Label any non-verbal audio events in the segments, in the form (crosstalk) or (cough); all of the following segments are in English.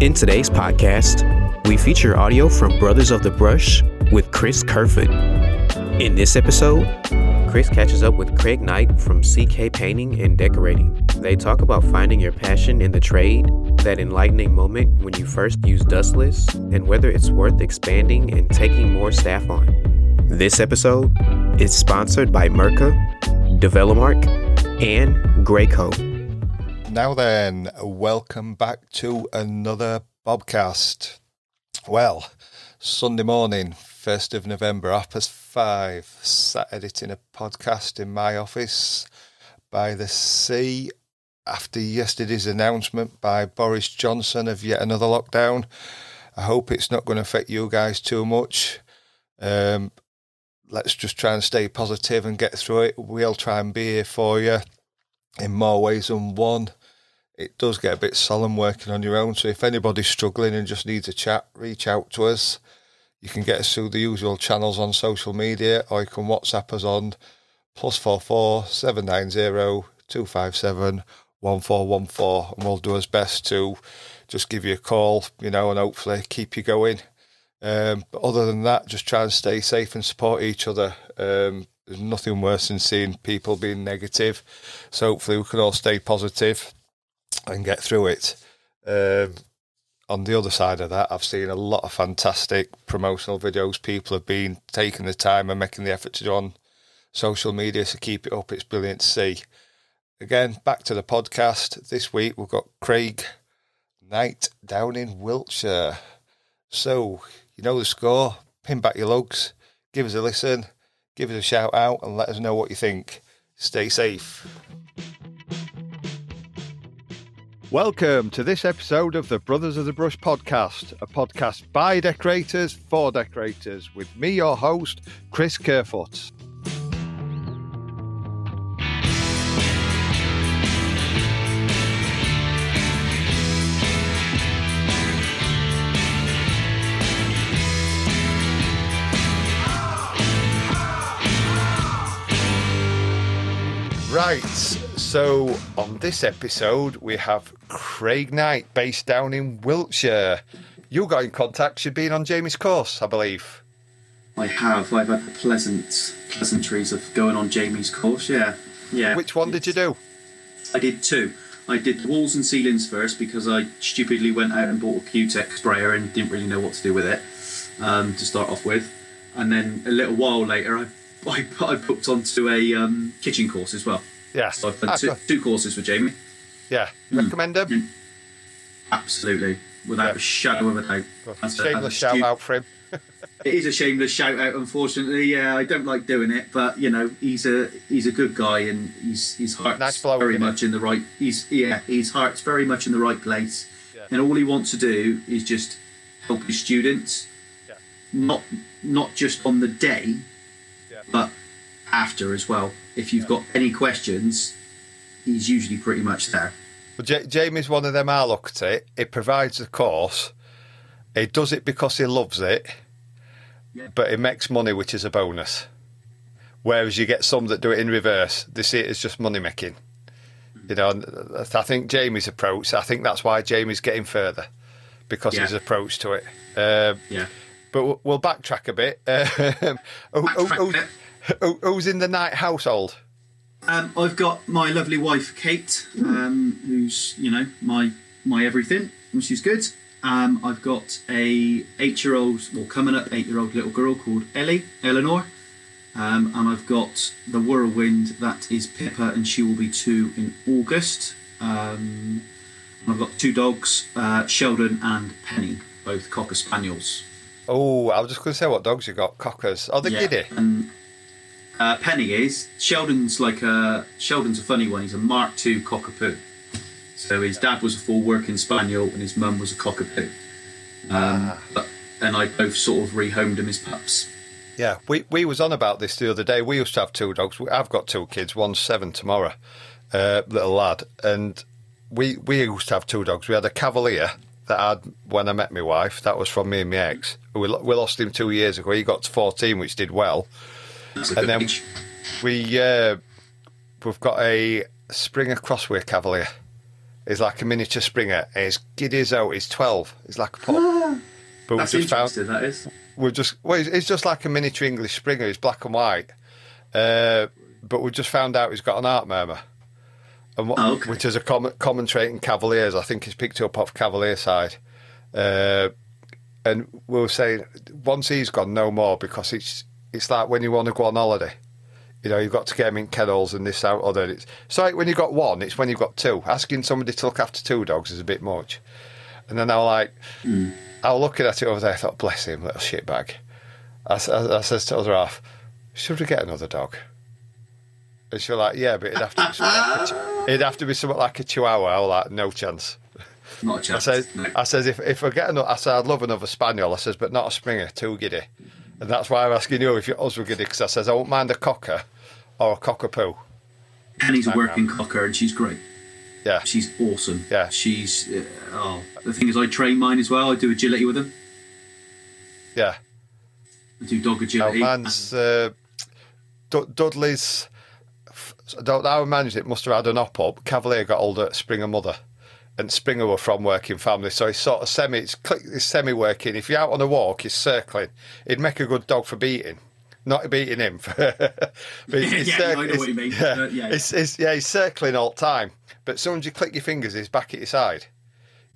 In today's podcast, we feature audio from Brothers of the Brush with Chris Kerfoot. In this episode, Chris catches up with Craig Knight from CK Painting and Decorating. They talk about finding your passion in the trade, that enlightening moment when you first use dustless, and whether it's worth expanding and taking more staff on. This episode is sponsored by Mirka, Develomark, and Graco. Now then, welcome back to another Bobcast. Well, Sunday morning, 1st of November, half past five, sat editing a podcast in my office by the sea after yesterday's announcement by Boris Johnson of yet another lockdown. I hope it's not going to affect you guys too much. Um, let's just try and stay positive and get through it. We'll try and be here for you in more ways than one it does get a bit solemn working on your own. So if anybody's struggling and just needs a chat, reach out to us. You can get us through the usual channels on social media, or you can WhatsApp us on plus four four seven nine zero two five seven one four one four, and we'll do our best to just give you a call, you know, and hopefully keep you going. Um, but other than that, just try and stay safe and support each other. Um, there's nothing worse than seeing people being negative. So hopefully we can all stay positive and get through it. Um, on the other side of that, I've seen a lot of fantastic promotional videos. People have been taking the time and making the effort to do on social media to keep it up. It's brilliant to see. Again, back to the podcast. This week we've got Craig Knight down in Wiltshire. So, you know the score. Pin back your lugs, give us a listen, give us a shout out, and let us know what you think. Stay safe. Welcome to this episode of the Brothers of the Brush podcast, a podcast by decorators for decorators, with me, your host, Chris Kerfoot. Right, so on this episode we have Craig Knight, based down in Wiltshire. You got in contact, you've been on Jamie's course, I believe. I have. I've had the pleasant pleasantries of going on Jamie's course. Yeah, yeah. Which one did you do? I did two. I did walls and ceilings first because I stupidly went out and bought a Q-Tech sprayer and didn't really know what to do with it um, to start off with. And then a little while later, I I, I booked onto a um, kitchen course as well. Yeah. So I've done Ah, two, two courses with Jamie. Yeah. Recommend them? Absolutely, without Yeah. a shadow of a doubt. That's a- Shameless a shout stu- out for him. (laughs) It is a shameless shout out, unfortunately. Yeah, I don't like doing it, but you know, he's a he's a good guy, and he's his heart's Nice bloke, very much in the right. He's yeah, his heart's very much in the right place, Yeah. and all he wants to do is just help his students, Yeah. not not just on the day, Yeah. but after as well. If you've got any questions, he's usually pretty much there. But J- Jamie's one of them I look at it. He provides the course. He does it because he loves it, Yeah. but he makes money, which is a bonus. Whereas you get some that do it in reverse. They see it as just money making. You know, and I think Jamie's approach. I think that's why Jamie's getting further because Yeah. his approach to it. Um, Yeah. but we'll- we'll backtrack a bit. (laughs) Um, who- who- Backtrack a who- who's in the Knight household? Um, I've got my lovely wife Kate, um, who's you know my my everything, and she's good. Um, I've got a eight-year-old, well, coming up eight-year-old little girl called Ellie, Eleanor, um, and I've got the whirlwind that is Pippa, and she will be two in August. Um, and I've got two dogs, uh, Sheldon and Penny, both cocker spaniels. Oh, I was just going to say what dogs you got. Cockers. Oh, the Yeah, giddy. And uh, Penny is Sheldon's like a Sheldon's a funny one. He's a Mark II cockapoo. So his dad was a full working spaniel and his mum was a cockapoo. Um, but, and I both sort of rehomed him as pups. Yeah, we, we was on about this the other day. We used to have two dogs. I've got two kids. One's seven tomorrow, uh, little lad, and we we used to have two dogs. We had a Cavalier that I had when I met my wife. That was from me and my ex. We, we lost him two years ago. He got to fourteen, which did well. And then- age. We uh, we've got a Springer Crossway Cavalier. He's like a miniature Springer. He's giddy as out. He's twelve. He's like a pup. But we That's just found interesting. That is. we've just well, it's, it's just like a miniature English Springer. It's black and white, uh, but we just found out he's got an art murmur, and what, Oh, okay. which is a common, common trait in Cavaliers. I think he's picked up off Cavalier side, uh, and we'll say once he's gone, no more because it's it's like when you want to go on holiday. You know, you've got to get him in kennels and this, out, other. It's, it's like when you've got one, it's when you've got two. Asking somebody to look after two dogs is a bit much. And then I was like, hmm. I was looking at it over there, I thought, bless him, little shitbag. I says to other half, should we get another dog? And she was like, yeah, but it'd have to be something like (laughs) it'd have to be something like a chihuahua. I was like, no chance. Not a I chance. said, no. I says if if I get another, I said I'd love another spaniel. I says, but not a Springer, too giddy. And that's why I'm asking you if your husband giddy, because I says I won't mind a cocker or a cockapoo. Penny's a working cocker, and she's great. Yeah, She's awesome. Yeah. She's uh, oh. The thing is, I train mine as well. I do agility with them. yeah. I do dog agility. man's uh, Du- Dudley's. I don't know how he managed it. Must have had an op up. Cavalier got older at Springer mother, and Springer were from working family, so he's sort of semi. It's, click- it's semi working. If you're out on a walk, he's circling. He'd make a good dog for beating. Not beating him, (laughs) but (laughs) he's, Yeah, circ- I know what you mean. Yeah, Uh, yeah. It's, it's, yeah, he's circling all the time. But as soon as you click your fingers, he's back at your side.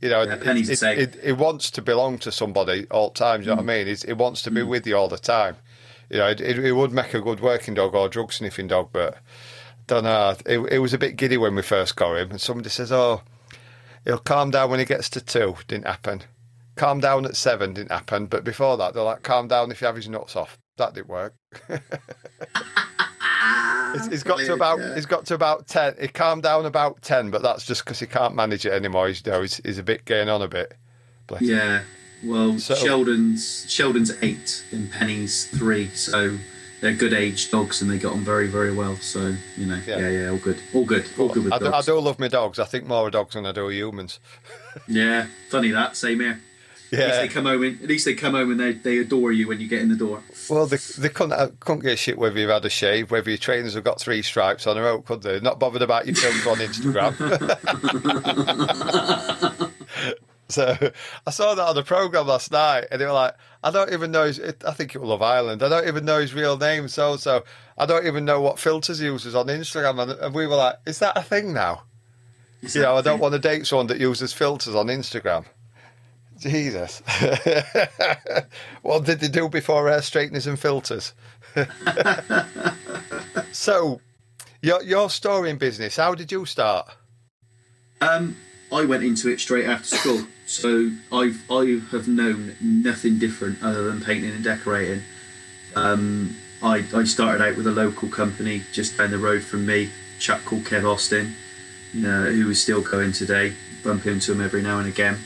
You know, Yeah, it, it, it wants to belong to somebody all the time. Do you know what I mean? It's, it wants to be with you all the time. You know, it, it, it would make a good working dog or drug sniffing dog, but don't know. It, it was a bit giddy when we first got him, and somebody says, "Oh, he'll calm down when he gets to two. Didn't happen. Calm down at seven. Didn't happen. But before that, they're like, calm down if you have his nuts off. That didn't work. (laughs) He's- got to about he's got to about ten. He calmed down about ten, but that's just because he can't manage it anymore. He's, you know, he's, he's a bit going on a bit. Bless him. Yeah. Well, So- Sheldon's Sheldon's eight and Penny's three, so they're good age dogs and they got on very very well. So you know, Yeah. yeah, yeah, all good, all good, all good with I do, I do love my dogs. I think more of dogs than I do humans. (laughs) Yeah, funny that. Same here. At least Yeah. they come home. In, at least they come home and they, they adore you when you get in the door. Well, they, they couldn't, couldn't get a shit whether you've had a shave, whether your trainers have got three stripes on their out, could they? Not bothered about your films on Instagram. (laughs) (laughs) so (laughs) I saw that on the programme last night, and they were like, I don't even know his, I think it was Love Island, I don't even know his real name, so so I don't even know what filters he uses on Instagram. And, and we were like, is that a thing now? Is You know, I don't want to date someone that uses filters on Instagram. Jesus. (laughs) what did they do before hair straighteners and filters? (laughs) so, your your story in business, how did you start? Um, I went into it straight after school, so I've I have known nothing different other than painting and decorating. Um, I I started out with a local company just down the road from me, a chap called Kev Austin, uh, who is still going today. Bump into him every now and again.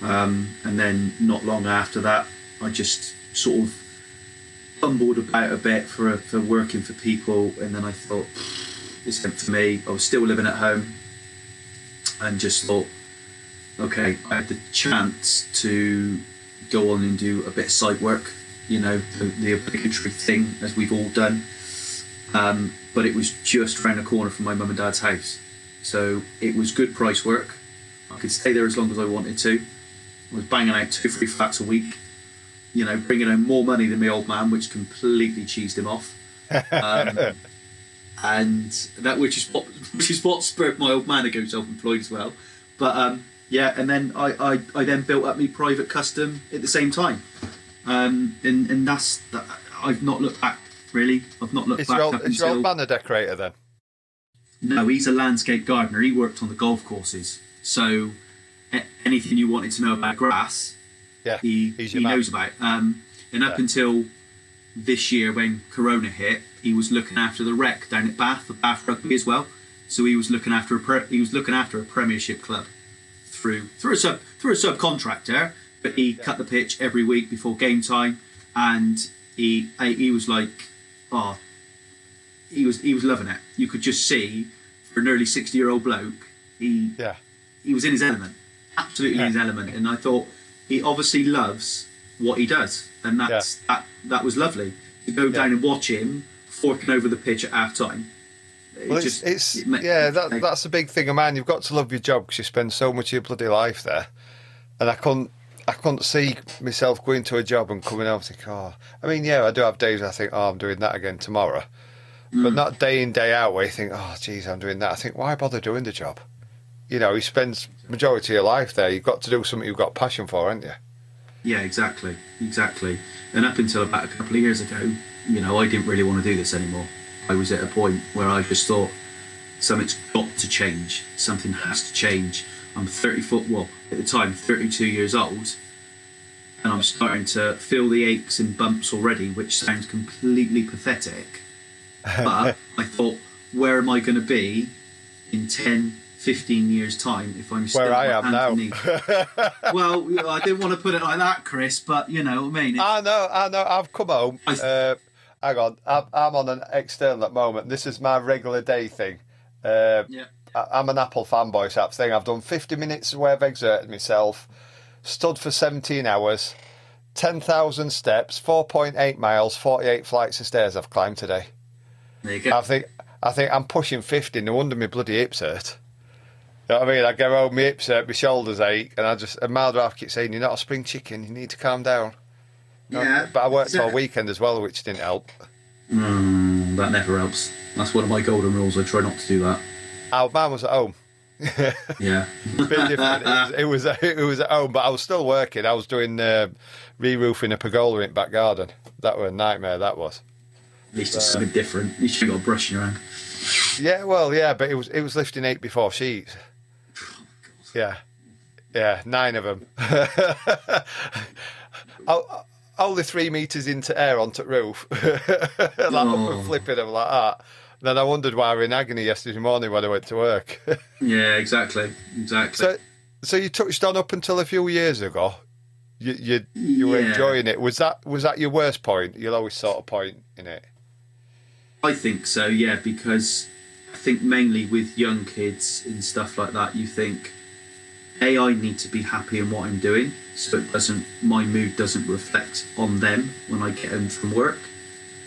Um, and then not long after that, I just sort of fumbled about a bit for for working for people, and then I thought this isn't for me. I was still living at home, and just thought, okay, I had the chance to go on and do a bit of site work, you know, the, the obligatory thing as we've all done. Um, but it was just around the corner from my mum and dad's house, so it was good price work. I could stay there as long as I wanted to. I was banging out two, three flats a week, you know, bringing home more money than my old man, which completely cheesed him off. (laughs) Um, and that which is what (laughs) which is what spurred my old man to go self-employed as well. But um, yeah, and then I, I, I then built up my private custom at the same time, um, and and that's that, I've not looked back really. I've not looked Is back your, old, up is your old man a decorator then? no, he's a landscape gardener. He worked on the golf courses, so a- anything you wanted to know about grass, Yeah, he, he man. knows about. Um, and up Yeah. until this year, when Corona hit, he was looking after the rec down at Bath, the Bath Rugby as well. So he was looking after a pre- he was looking after a Premiership club through through a sub through a subcontractor, but he cut the pitch every week before game time, and he he was like, oh, he was he was loving it. You could just see for an early sixty year old bloke, he Yeah. he was in his element, absolutely in his element, and I thought he obviously loves what he does, and that's that that was lovely to go down and watch him forking over the pitch at half time. It Well, just- it's, it's it yeah, that, that's a big thing of mine. You've got to love your job because you spend so much of your bloody life there, and I couldn't, I couldn't see myself going to a job and coming home and think, oh, I mean, yeah, I do have days I think, oh, I'm doing that again tomorrow, Mm. but not day in day out where you think, oh, geez, I'm doing that. I think, why bother doing the job? You know, you spend majority of your life there. You've got to do something you've got passion for, haven't you? Yeah, exactly, exactly. And up until about a couple of years ago, you know, I didn't really want to do this anymore. I was at a point where I just thought something's got to change. Something has to change. I'm 30 foot, well, at the time, 32 years old, and I'm starting to feel the aches and bumps already, which sounds completely pathetic. (laughs) But I thought, where am I going to be in 10, 15 years' time if I'm still Where I am and now. (laughs) well, I didn't want to put it like that, Chris, but you know what I mean. It's- I know, I know. I've come home. I- Uh, hang on, I'm, I'm on an external at the moment. This is my regular day thing. Uh, yeah. I- I'm an Apple fanboy of thing. I've done 50 minutes where I've exerted myself, stood for 17 hours, 10,000 steps, 4.8 miles, 48 flights of stairs I've climbed today. There you go. I think I think I'm pushing 50. No wonder my bloody hips hurt. You know what I mean? I get home, my hips hurt, my shoulders ache, and I just, and my wife keeps saying, You're not a spring chicken, you need to calm down. Yeah, But I worked all weekend as well, which didn't help. Mm, that never helps. That's one of my golden rules. I try not to do that. Our man was at home. (laughs) Yeah. bit different. It was, it was it was at home, but I was still working. I was doing uh, re-roofing a pergola in back garden. That was a nightmare. That was. At least it's something different. At least you got a brush in your hand. Yeah, well, yeah, but it was it was lifting eight before sheets. Yeah, yeah, nine of them. (laughs) Only three meters into air onto the roof, (laughs) like Oh. flipping them like that. Then I wondered why I were in agony yesterday morning when I went to work. (laughs) Yeah, exactly. Exactly. so, so you touched on up until a few years ago. You you, you were Yeah. enjoying it. Was that was that your worst point? You'll always sort of point in it. I think so, yeah, because I think mainly with young kids and stuff like that, you think, A, I need to be happy in what I'm doing, so it doesn't, my mood doesn't reflect on them when I get home from work.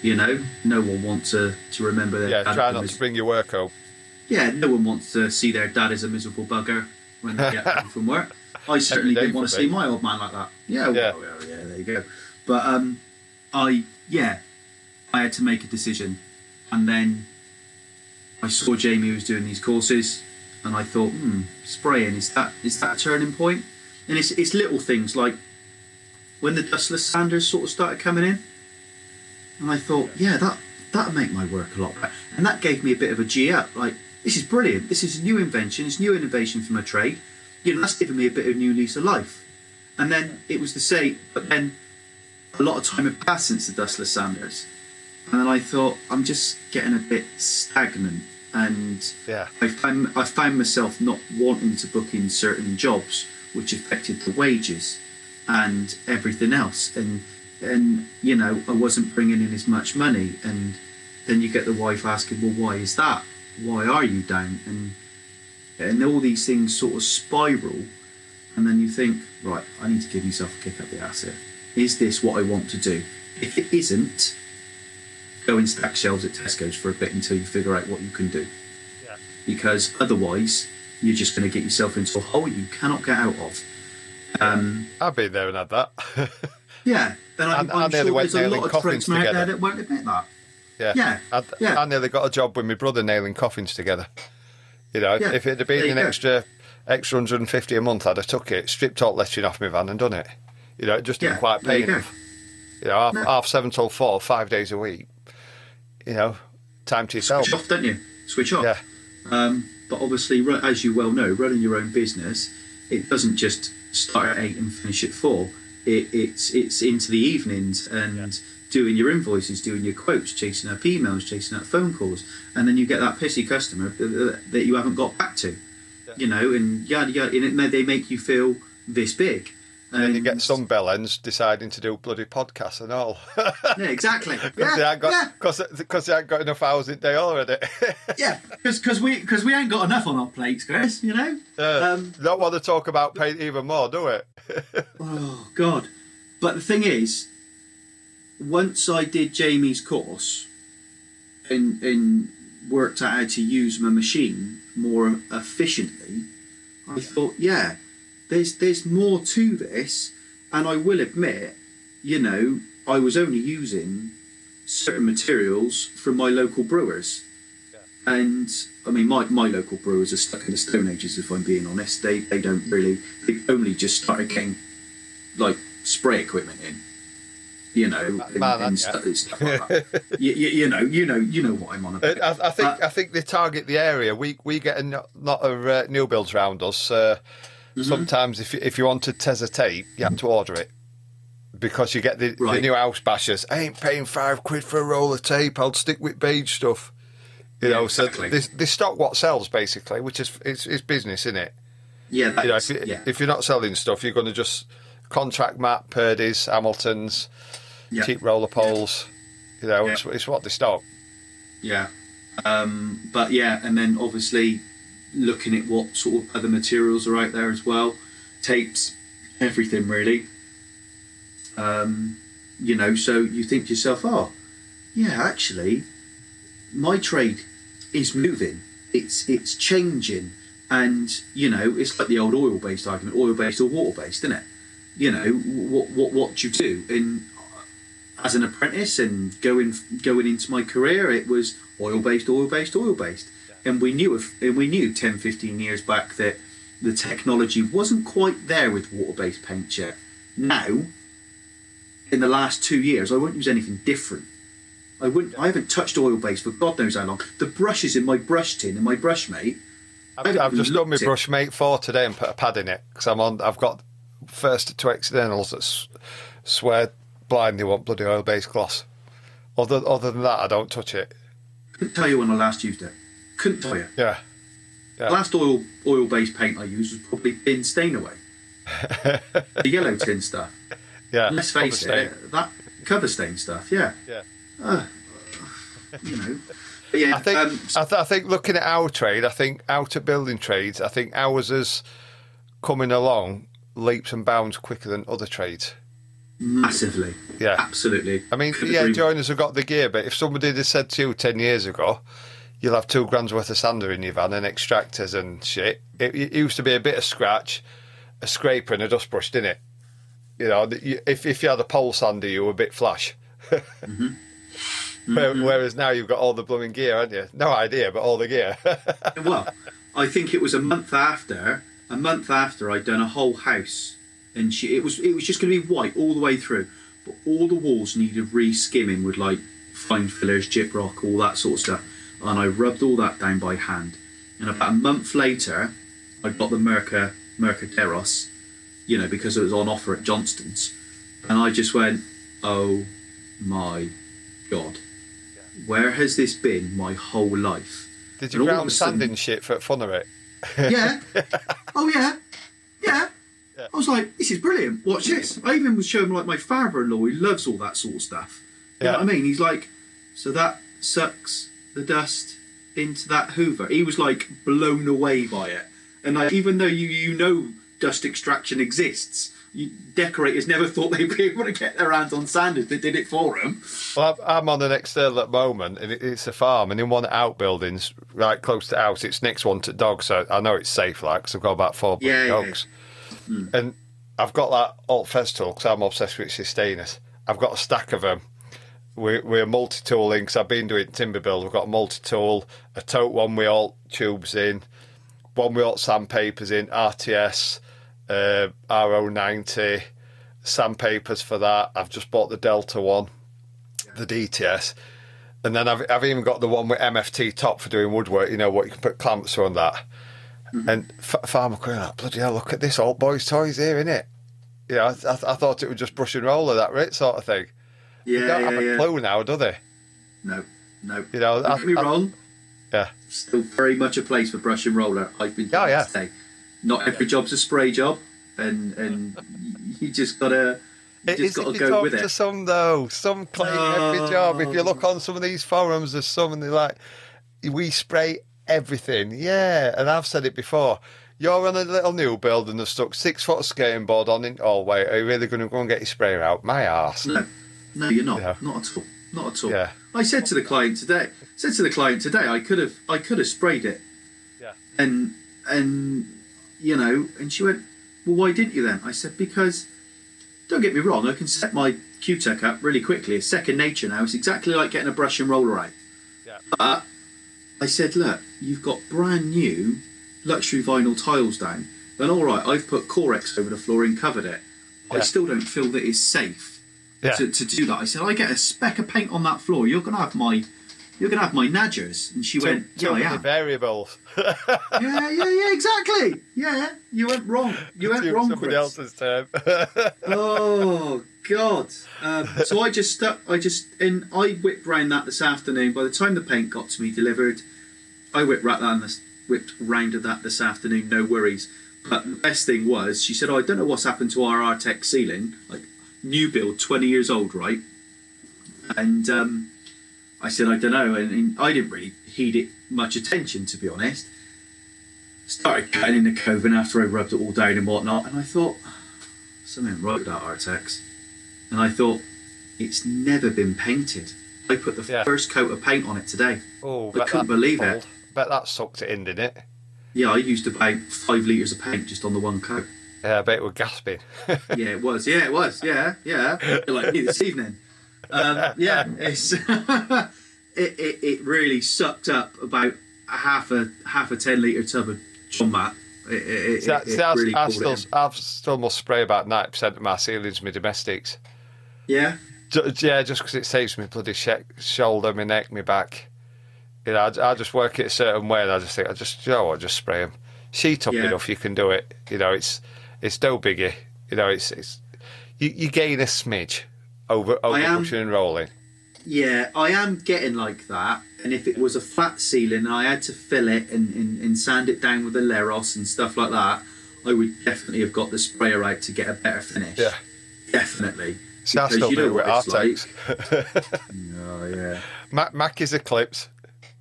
You know, no one wants to, to remember their Yeah, dad try not mis- to bring your work home. Yeah, no one wants to see their dad as a miserable bugger when they get home from work. (laughs) I certainly didn't want to see my old man like that. Yeah, well, Yeah. well, yeah, there you go. But um, I, yeah, I had to make a decision, and then I saw Jamie was doing these courses, and I thought, hmm, spraying is that is that a turning point? And it's it's little things like when the dustless sanders sort of started coming in, and I thought, yeah, that that'll make my work a lot better, and that gave me a bit of a G up. Like this is brilliant. This is a new invention. It's new innovation for my trade. You know, that's given me a bit of new lease of life. And then it was the same, but then a lot of time had passed since the dustless sanders, and then I thought I'm just getting a bit stagnant, and Yeah. I found I found myself not wanting to book in certain jobs, which affected the wages and everything else, and and you know I wasn't bringing in as much money, and then you get the wife asking, well, why is that? Why are you down? And and all these things sort of spiral, and then you think, right, I need to give myself a kick up the ass here. Is this what I want to do? If it isn't, go and stack shelves at Tesco's for a bit until you figure out what you can do. Yeah. Because otherwise, you're just going to get yourself into a hole you cannot get out of. Um, I've been there and had that. (laughs) yeah, and I'm, And- and I'm nearly sure went there's a lot of coffins tradesmen out there together. that won't admit that. Yeah. Yeah, I, yeah. I nearly got a job with my brother nailing coffins together. You know, Yeah, if it had been an go. extra extra 150 a month, I'd have took it, stripped all lettering off my van and done it. You know, it just didn't Yeah, quite there pay you go. enough. You know, half, No. half seven till four, five days a week. You know, time to yourself. Switch off, don't you? Switch off. Yeah. Um, but obviously, as you well know, running your own business, it doesn't just start at eight and finish at four. It, it's it's into the evenings and doing your invoices, doing your quotes, chasing up emails, chasing up phone calls, and then you get that pissy customer that, you haven't got back to. You know, and yada yada, and it, they make you feel this big. And you get some bellends deciding to do bloody podcasts and all. (laughs) Yeah, exactly. (laughs) Because Yeah, they yeah, got cause, cause they ain't got enough hours in day already. (laughs) yeah. Because we because we ain't got enough on our plates, Chris. You know. Uh, Um, don't want to talk about paint even more, do it? Oh God! But the thing is, once I did Jamie's course and and worked out how to use my machine more efficiently, I thought, yeah, there's there's more to this, and I will admit, you know, I was only using certain materials from my local brewers. And I mean, my, my local brewers are stuck in the Stone Ages. If I'm being honest, they they don't really. They only just started getting like spray equipment in, you know, and, man, and yeah. stu- stuff like that. (laughs) you, you, you know, you know, you know what I'm on about. I, I think Uh, I think they target the area. We we get a lot of uh, new builds around us. Uh, Mm-hmm. Sometimes, if you, if you wanted Tesa tape, you have to order it because you get the, the new house bashers. I ain't paying five quid for a roll of tape. I'll stick with beige stuff. You Yeah, know, exactly. so they, they stock what sells basically, which is it's, it's business, isn't it? yeah, You know, if, you, yeah, if you're not selling stuff, you're going to just contract Matt Purdy's, Hamilton's, yeah, cheap roller poles. You know, it's, it's what they stock. yeah. Um, but yeah, and then obviously looking at what sort of other materials are out there as well, tapes, everything really. Um, you know, so you think to yourself, oh, yeah, actually, my trade is moving. It's it's changing, and you know, it's like the old oil-based argument: oil-based or water-based, isn't it? You know, what what what do you do? And as an apprentice and going going into my career, it was oil-based, oil-based, oil-based, and we knew if and we knew 10, 15 years back that the technology wasn't quite there with water-based paint yet. Now, in the last two years, I won't use anything different. I wouldn't. I haven't touched oil based for God knows how long. The brushes in my brush tin and my brush mate. I've, I've just done my brush mate for today and put a pad in it because I'm on. I've got first two externals that s- swear blind they want bloody oil based gloss. Other other than that, I don't touch it. Couldn't tell you when I last used it. Couldn't tell you. Yeah, Yeah. The last oil oil based paint I used was probably tin stain away. (laughs) the yellow tin stuff. yeah. Let's face it, that cover stain stuff. Yeah, Yeah. you know. But yeah, I think um, I, th- I think looking at our trade, I think out of building trades, I think ours is coming along leaps and bounds quicker than other trades. massively. Yeah. Absolutely. I mean, Couldn't yeah, agree- joiners have got the gear, but if somebody had said to you 10 years ago, you'll have two grand's worth of sander in your van and extractors and shit, it, it used to be a bit of scratch, a scraper, and a dust brush, didn't it? You know, if, if you had a pole sander, you were a bit flash. Mm-hmm. (laughs) Where- mm-hmm. Whereas now you've got all the blooming gear, haven't you? No idea, but all the gear. (laughs) well, I think it was a month after. A month after I'd done a whole house, and she, it was it was just going to be white all the way through, but all the walls needed re-skimming with like fine fillers, gyprock, all that sort of stuff, and I rubbed all that down by hand. And about a month later, I got the Merca Mercaderos, you know, because it was on offer at Johnstone's, and I just went, oh my god, where has this been my whole life? Did you ground sudden- sanding shit for fun of it? yeah. (laughs) Oh yeah. Yeah. I was like, this is brilliant. Watch this. I even was showing like my father-in-law. He loves all that sort of stuff. You know Yeah. what I mean? He's like, so that sucks the dust into that Hoover. He was like blown away by it. And like, even though you you know dust extraction exists, you, decorators never thought they'd be able to get their hands on sanders that did it for them. Well, I'm on an external at the moment, and it's a farm, and in one of the outbuildings, right close to the house, it's next one to dogs, so I know it's safe, like, because I've got about four Yeah, yeah, dogs. Hmm. And I've got that alt Festool, because I'm obsessed with Systainers. I've got a stack of them. We're, we're multi tooling, because I've been doing timber build. We've got a multi tool, a tote one with alt tubes in, one with alt sandpapers in, RTS, uh, RO90, sandpapers for that. I've just bought the Delta one the DTS, and then I've I've even got the one with MFT top for doing woodwork. You know what you can put clamps on that. And F- Farmer Queen, like, bloody hell, look at this old boys' toys here, innit? Yeah, I, I, I thought it was just brush and roller that right sort of thing. Yeah, they don't yeah, have yeah. a clue now, do they? No, no. You know, Don't I- get me I- wrong. Yeah, still very much a place for brush and roller. I've been Oh, told yeah. to say. Not every job's a spray job, and and you just gotta, you It just is gotta go talk with to it. some though. Some claim every job. If you look oh. on some of these forums, there's some and they're like, we spray everything. Yeah, and I've said it before. You're on a little new build and they've stuck six foot skating board on it. Oh wait, are you really going to go and get your sprayer out? My arse. No, no, you're not. Yeah. Not at all. Not at all. Yeah. I said to the client today. Said to the client today, I could have, I could have sprayed it, Yeah. and and you know, and she went, well, why didn't you then? I said because, don't get me wrong, I can set my Q-Tech up really quickly. It's second nature now. It's exactly like getting a brush and roller out. Yeah. But I said, look, you've got brand new luxury vinyl tiles down. And all right, I've put Correx over the flooring, covered it. Yeah. I still don't feel that it's safe Yeah. to, to do that. I said, I get a speck of paint on that floor. You're gonna have my, you're gonna have my nadgers. And she Too, went, too Yeah, I am. variables. (laughs) yeah, yeah, yeah, exactly. Yeah, you went wrong. You went wrong, somebody Chris. else's term. (laughs) Oh God! Um, so I just stuck. I just and I whipped round that this afternoon. By the time the paint got to me delivered, I whipped round that this, whipped round of that this afternoon. No worries. But the best thing was, she said, oh, "I don't know what's happened to our Artex ceiling, like new build, twenty years old, right?" And um, I said, "I don't know," and, and I didn't really heed it much attention, to be honest. Started cutting in the coving after I rubbed it all down and whatnot, and I thought something wrong with that Artex. And I thought, it's never been painted. I put the Yeah. first coat of paint on it today. oh, I couldn't believe it. Bet that sucked it in, didn't it? Yeah, I used about five litres of paint just on the one coat. Yeah, I bet it was gasping. (laughs) Yeah, it was. Yeah, it was. Yeah, yeah. like me this evening. Um, yeah, it's (laughs) it, it it really sucked up about a half a half a ten litre tub of John Matt. It, it, it, See, it see, I, really I still. I still must spray about ninety percent of my ceilings, my domestics. Yeah, Yeah, just because it saves me bloody sh- shoulder, my neck, my back. You know, I, I just work it a certain way, and I just think I just, you know, what, just spray them. Sheet up Yeah. enough, you can do it. You know, it's it's no biggie. You know, it's it's you, you gain a smidge over over am- pushing and rolling. Yeah, I am getting like that. And if it was a flat ceiling and I had to fill it and, and, and sand it down with a Leros and stuff like that, I would definitely have got the sprayer out to get a better finish. Yeah. Definitely. See, I Because you do know it with what it's Artex. Oh, (laughs) yeah. Mac, Mac is Eclipse.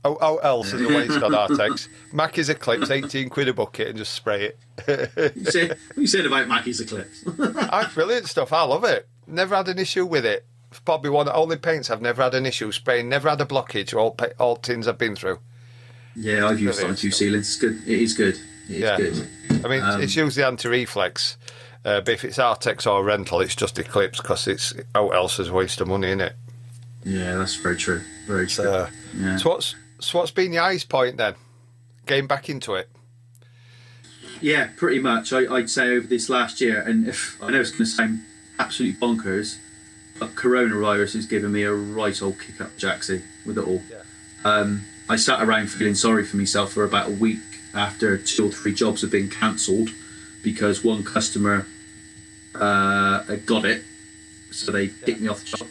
Oh, oh, else is the it's got Artex. (laughs) Mac is Eclipse, 18 quid a bucket and just spray it. You what you said about Mackie's Eclipse? That's (laughs) brilliant stuff. I love it. Never had an issue with it. Probably one of the only paints I've never had an issue spraying. Never had a blockage. All all tins I've been through. yeah, I've used it on two ceilings. It's good. It is good. It is Yeah. good. I mean, Um, it's usually anti-reflex. Uh, but if it's Artex or rental, it's just Eclipse because it's out else is a waste of money, isn't it? Yeah, that's very true. Very true. So, yeah. so what's so what's been your eyes point then? Getting back into it. Yeah, pretty much. I, I'd say over this last year, and if I know it's going to sound absolutely bonkers, but coronavirus has given me a right old kick up Jacksy with it all. Yeah. Um, I sat around feeling sorry for myself for about a week after two or three jobs had been cancelled because one customer uh, got it, so they kicked me off the job,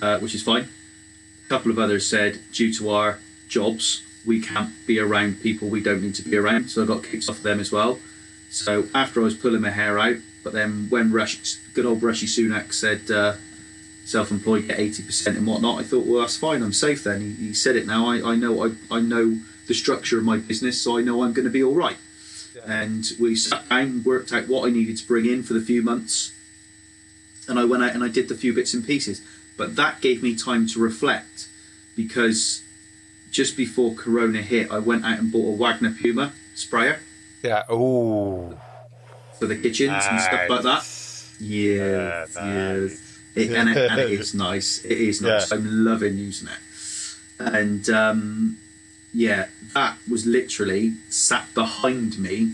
uh, which is fine. A couple of others said, due to our jobs, we can't be around people we don't need to be around, so I got kicked off them as well. So after I was pulling my hair out, but then when Rush, good old Rishi Sunak said uh, self-employed get eighty percent and whatnot, I thought, well, that's fine. I'm safe then. He, he said it now. I, I know I, I know the structure of my business, so I know I'm going to be all right. And we sat down, worked out what I needed to bring in for the few months, and I went out and I did the few bits and pieces. But that gave me time to reflect because just before Corona hit, I went out and bought a Wagner Puma sprayer Yeah. Oh. for the kitchens and stuff like that. Yeah, Yeah, yeah. It, and, it, and it (laughs) is nice. It is nice. Yeah. I'm loving using it. And um, yeah, that was literally sat behind me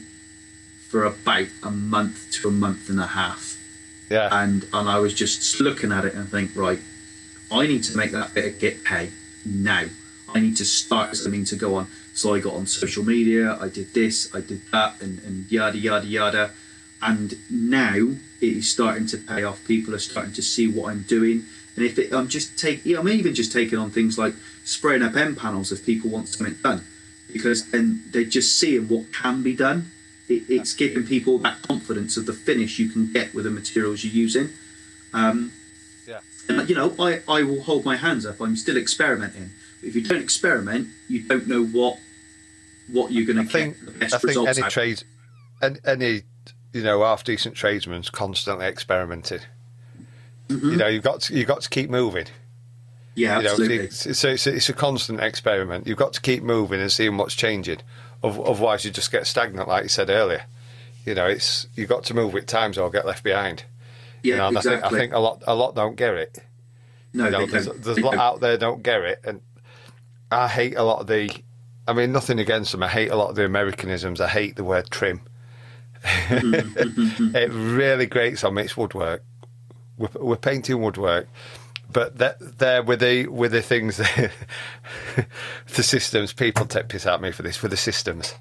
for about a month to a month and a half. Yeah. And and I was just looking at it and think, right, I need to make that bit of get pay now. I need to start something to go on. So I got on social media, I did this, I did that, and, and yada yada yada. And now it is starting to pay off. People are starting to see what I'm doing. And if it, I'm just taking, I'm even just taking on things like spraying up end panels if people want something done, because then they're just seeing what can be done. it, it's giving people that confidence of the finish you can get with the materials you're using. Um, Yeah. and, you know, I, I will hold my hands up. I'm still experimenting. If you don't experiment, you don't know what what you're going to think get the best I think any out. trade, any, any you know half decent tradesman's constantly experimenting. Mm-hmm. You know, you've got to, you've got to keep moving. yeah, You know, absolutely. it's, it's, it's, it's a constant experiment. You've got to keep moving and seeing what's changing. Otherwise, you just get stagnant, like you said earlier. You know, it's you've got to move with times or get left behind. yeah, you know, and exactly. I think I think a lot a lot don't get it. no, You know, they there's, don't. there's a lot out there don't get it, and I hate a lot of the. I mean, nothing against them. I hate a lot of the Americanisms. I hate the word trim. Mm-hmm. (laughs) it really grates on me. It's woodwork. We're, we're painting woodwork, but that there with the with the things, (laughs) the systems. People take piss at me for this. With the systems,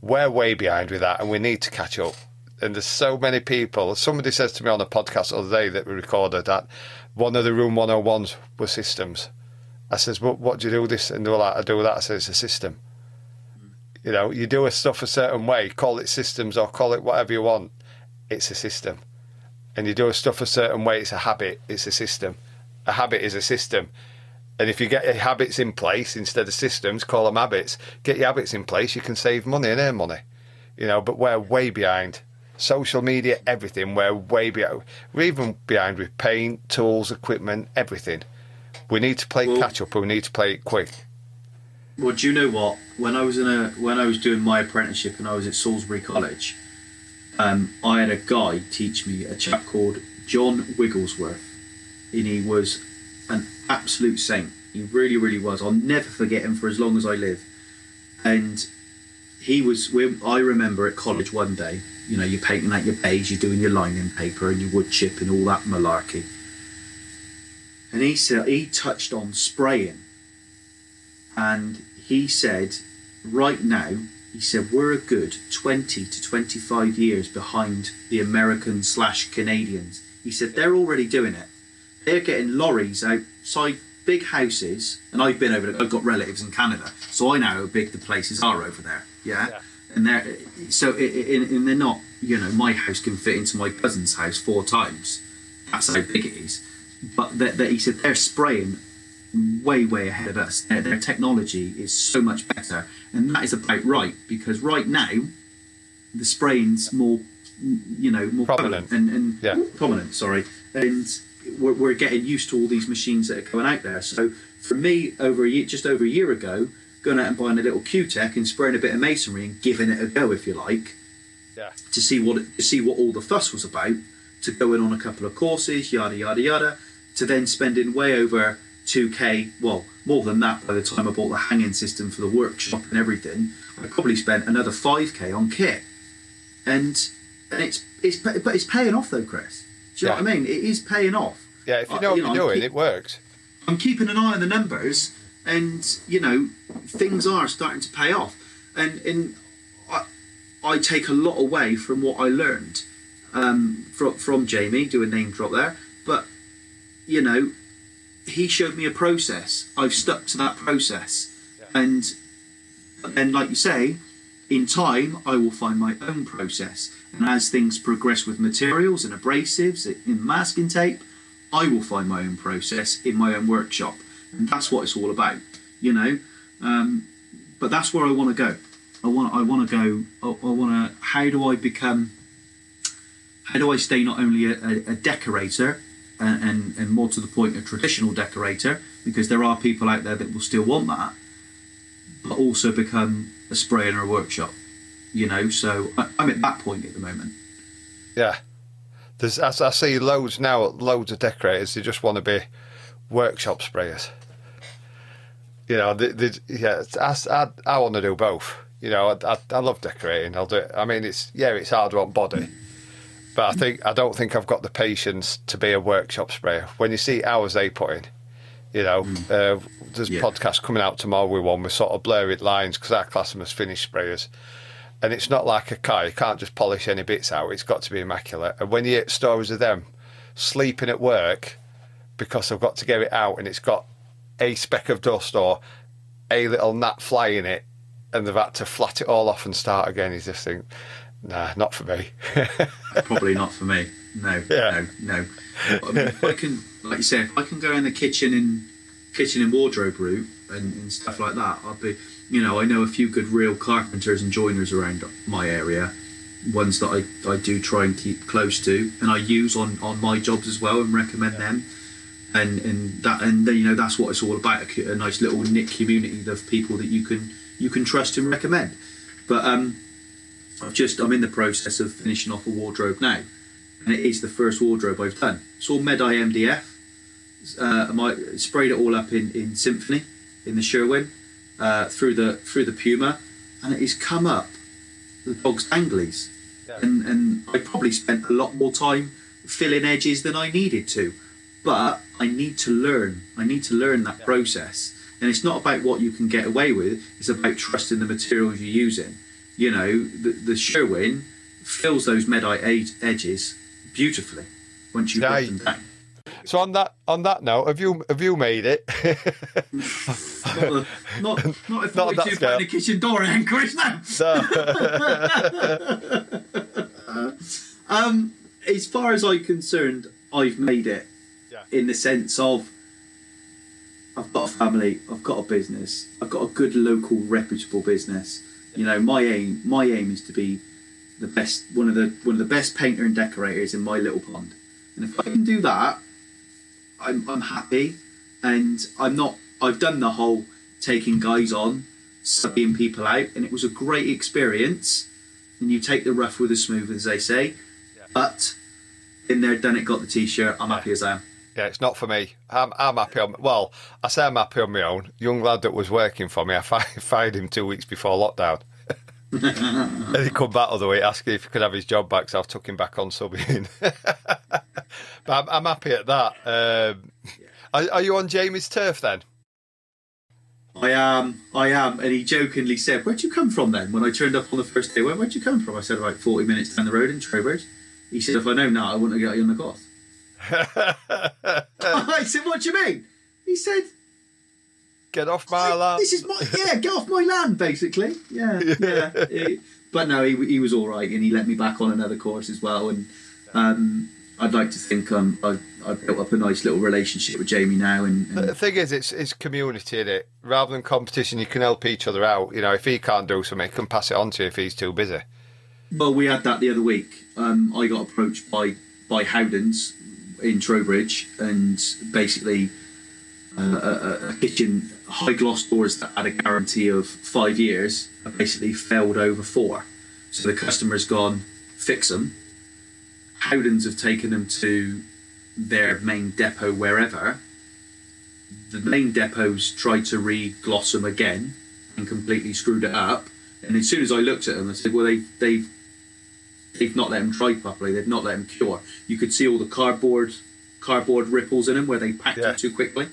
we're way behind with that, and we need to catch up. And there's so many people. Somebody says to me on a podcast the other day that we recorded that one of the room 101s was systems. I says, "What what do you do this?" And they're like, "I do that." I said, "It's a system." You know, you do a stuff a certain way, call it systems or call it whatever you want. It's a system. And you do a stuff a certain way, it's a habit, it's a system. A habit is a system. And if you get your habits in place instead of systems, call them habits. Get your habits in place, you can save money and earn money. You know, but we're way behind. Social media, everything, we're way behind. We're even behind with paint, tools, equipment, everything. We need to play Well- catch up and we need to play it quick. Well, do you know what? When I was in a when I was doing my apprenticeship and I was at Salisbury College, um, I had a guy teach me a chap called John Wigglesworth, and he was an absolute saint. He really, really was. I'll never forget him for as long as I live. And he was. we- I remember at college one day. You know, you're painting out your bays, you're doing your lining paper, and your wood chip and all that malarkey. And he said he touched on spraying and he said, right now, he said we're a good 20 to 25 years behind the Americans slash Canadians. He said they're already doing it. They're getting lorries outside big houses, and I've been over. I've got relatives in Canada, so I know how big the places are over there. Yeah, Yeah. and they're so i- i- and they're not. You know, my house can fit into my cousin's house four times. That's how big it is. But that he said they're spraying way, way ahead of us. Their, their technology is so much better, and that is about right because right now the spraying's more, you know, more Prominent. and, and Yeah. prominent. Sorry, and we're, we're getting used to all these machines that are going out there. So for me, over a year, just over a year ago, going out and buying a little Q-Tech and spraying a bit of masonry and giving it a go, if you like, Yeah. to see what it, to see what all the fuss was about, to go in on a couple of courses, yada yada yada, to then spending way over two k, well more than that by the time I bought the hanging system for the workshop and everything. I probably spent another five k on kit, and and it's it's but it's paying off though, Chris. Do you know what I mean? It is paying off. Yeah, if you Uh, know what you you're know, I'm doing, keep- it works. I'm keeping an eye on the numbers, and you know things are starting to pay off. And and I, I take a lot away from what I learned um, from from Jamie. Do a name drop there, but you know he showed me a process. I've stuck to that process, and and like you say, in time I will find my own process. And as things progress with materials and abrasives in masking tape, I will find my own process in my own workshop, and that's what it's all about, you know. Um, but that's where I want to go. I want. I want to go. I, I want to. How do I become? How do I stay not only a, a, a decorator, and, and and more to the point, a traditional decorator, because there are people out there that will still want that, but also become a sprayer in a workshop, you know. So I, I'm at that point at the moment. Yeah. There's, as I see loads now, loads of decorators, they just want to be workshop sprayers. You know, they, they, yeah, I, I, I want to do both. You know, I, I, I love decorating. I'll do it. I mean, it's yeah, it's hard on body, but I think I don't think I've got the patience to be a workshop sprayer. When you see hours they put in, you know, uh, there's Yeah. podcasts coming out tomorrow with one with sort of blurred lines because our class them as finished sprayers. And it's not like a car; you can't just polish any bits out. It's got to be immaculate. And when you hear stories of them sleeping at work because they've got to get it out, and it's got a speck of dust or a little gnat fly in it, and they've had to flat it all off and start again, you just think Nah, not for me. (laughs) Probably not for me. No, Yeah. no, no. I mean, if I can, like you say, if I can go in the kitchen and kitchen and wardrobe route and, and stuff like that, I'll be. You know, I know a few good real carpenters and joiners around my area. Ones that I, I do try and keep close to, and I use on, on my jobs as well, and recommend them. And and that and then, you know that's what it's all about a, a nice little knit community of people that you can you can trust and recommend. But um, I've just I'm in the process of finishing off a wardrobe now, and it is the first wardrobe I've done. It's all Medite MDF. Uh, I sprayed it all up in, in Symphony, in the Sherwin, uh, through the through the Puma, and it has come up the dog's anglies, and and I probably spent a lot more time filling edges than I needed to, but I need to learn. I need to learn that process, and it's not about what you can get away with. It's about trusting the materials you're using. You know, the, the Sherwin fills those medite ed- edges beautifully once you've Right. them down. So on that on that note, have you have you made it? Not, (laughs) a, not, not a Not 42 scale. kitchen door (laughs) anchor, is no. No. (laughs) Um, as far as I'm concerned, I've made it Yeah. in the sense of I've got a family, I've got a business, I've got a good local reputable business. You know, my aim my aim is to be the best one of the one of the best painter and decorators in my little pond. And if I can do that, I'm I'm happy and I'm not I've done the whole taking guys on, subbing people out, and it was a great experience. And you take the rough with the smooth, as they say. But in there, done it, got the t-shirt. I'm happy as I am. Yeah, it's not for me. I'm, I'm happy on. Well, I say I'm happy on my own. Young lad that was working for me, I fi- (laughs) fired him two weeks before lockdown. (laughs) and he come back the other week asking if he could have his job back, so I've took him back on subbing. (laughs) but I'm, I'm happy at that. Um, are, are you on Jamie's turf then? I am, I am. And he jokingly said, "Where'd you come from then?" When I turned up on the first day, Where, where'd you come from? I said, "About 40 minutes down the road in Trowbridge." He said, "If I know now, I wouldn't have got you on the goth." (laughs) I said, "What do you mean?" He said, Get off my land. "This is my yeah, get off my land, basically." Yeah, (laughs) yeah. But no, he, he was all right, and he let me back on another course as well. And um, I'd like to think um, I've, I've built up a nice little relationship with Jamie now, and, and The thing is, it's it's community in it. Rather than competition, you can help each other out. You know, if he can't do something, he can pass it on to you if he's too busy. Well, we had that the other week. Um, I got approached by by Howdens in Trowbridge, and basically uh, a, a- kitchen high gloss doors that had a guarantee of five years basically failed over four. So the customer's gone fix them. Howdens have taken them to their main depot wherever. The main depots tried to re-gloss them again and completely screwed it up. And as soon as I looked at them, I said, "Well, they they've they've not let them dry properly. They've not let them cure. You could see all the cardboard cardboard ripples in them where they packed Yeah. them too quickly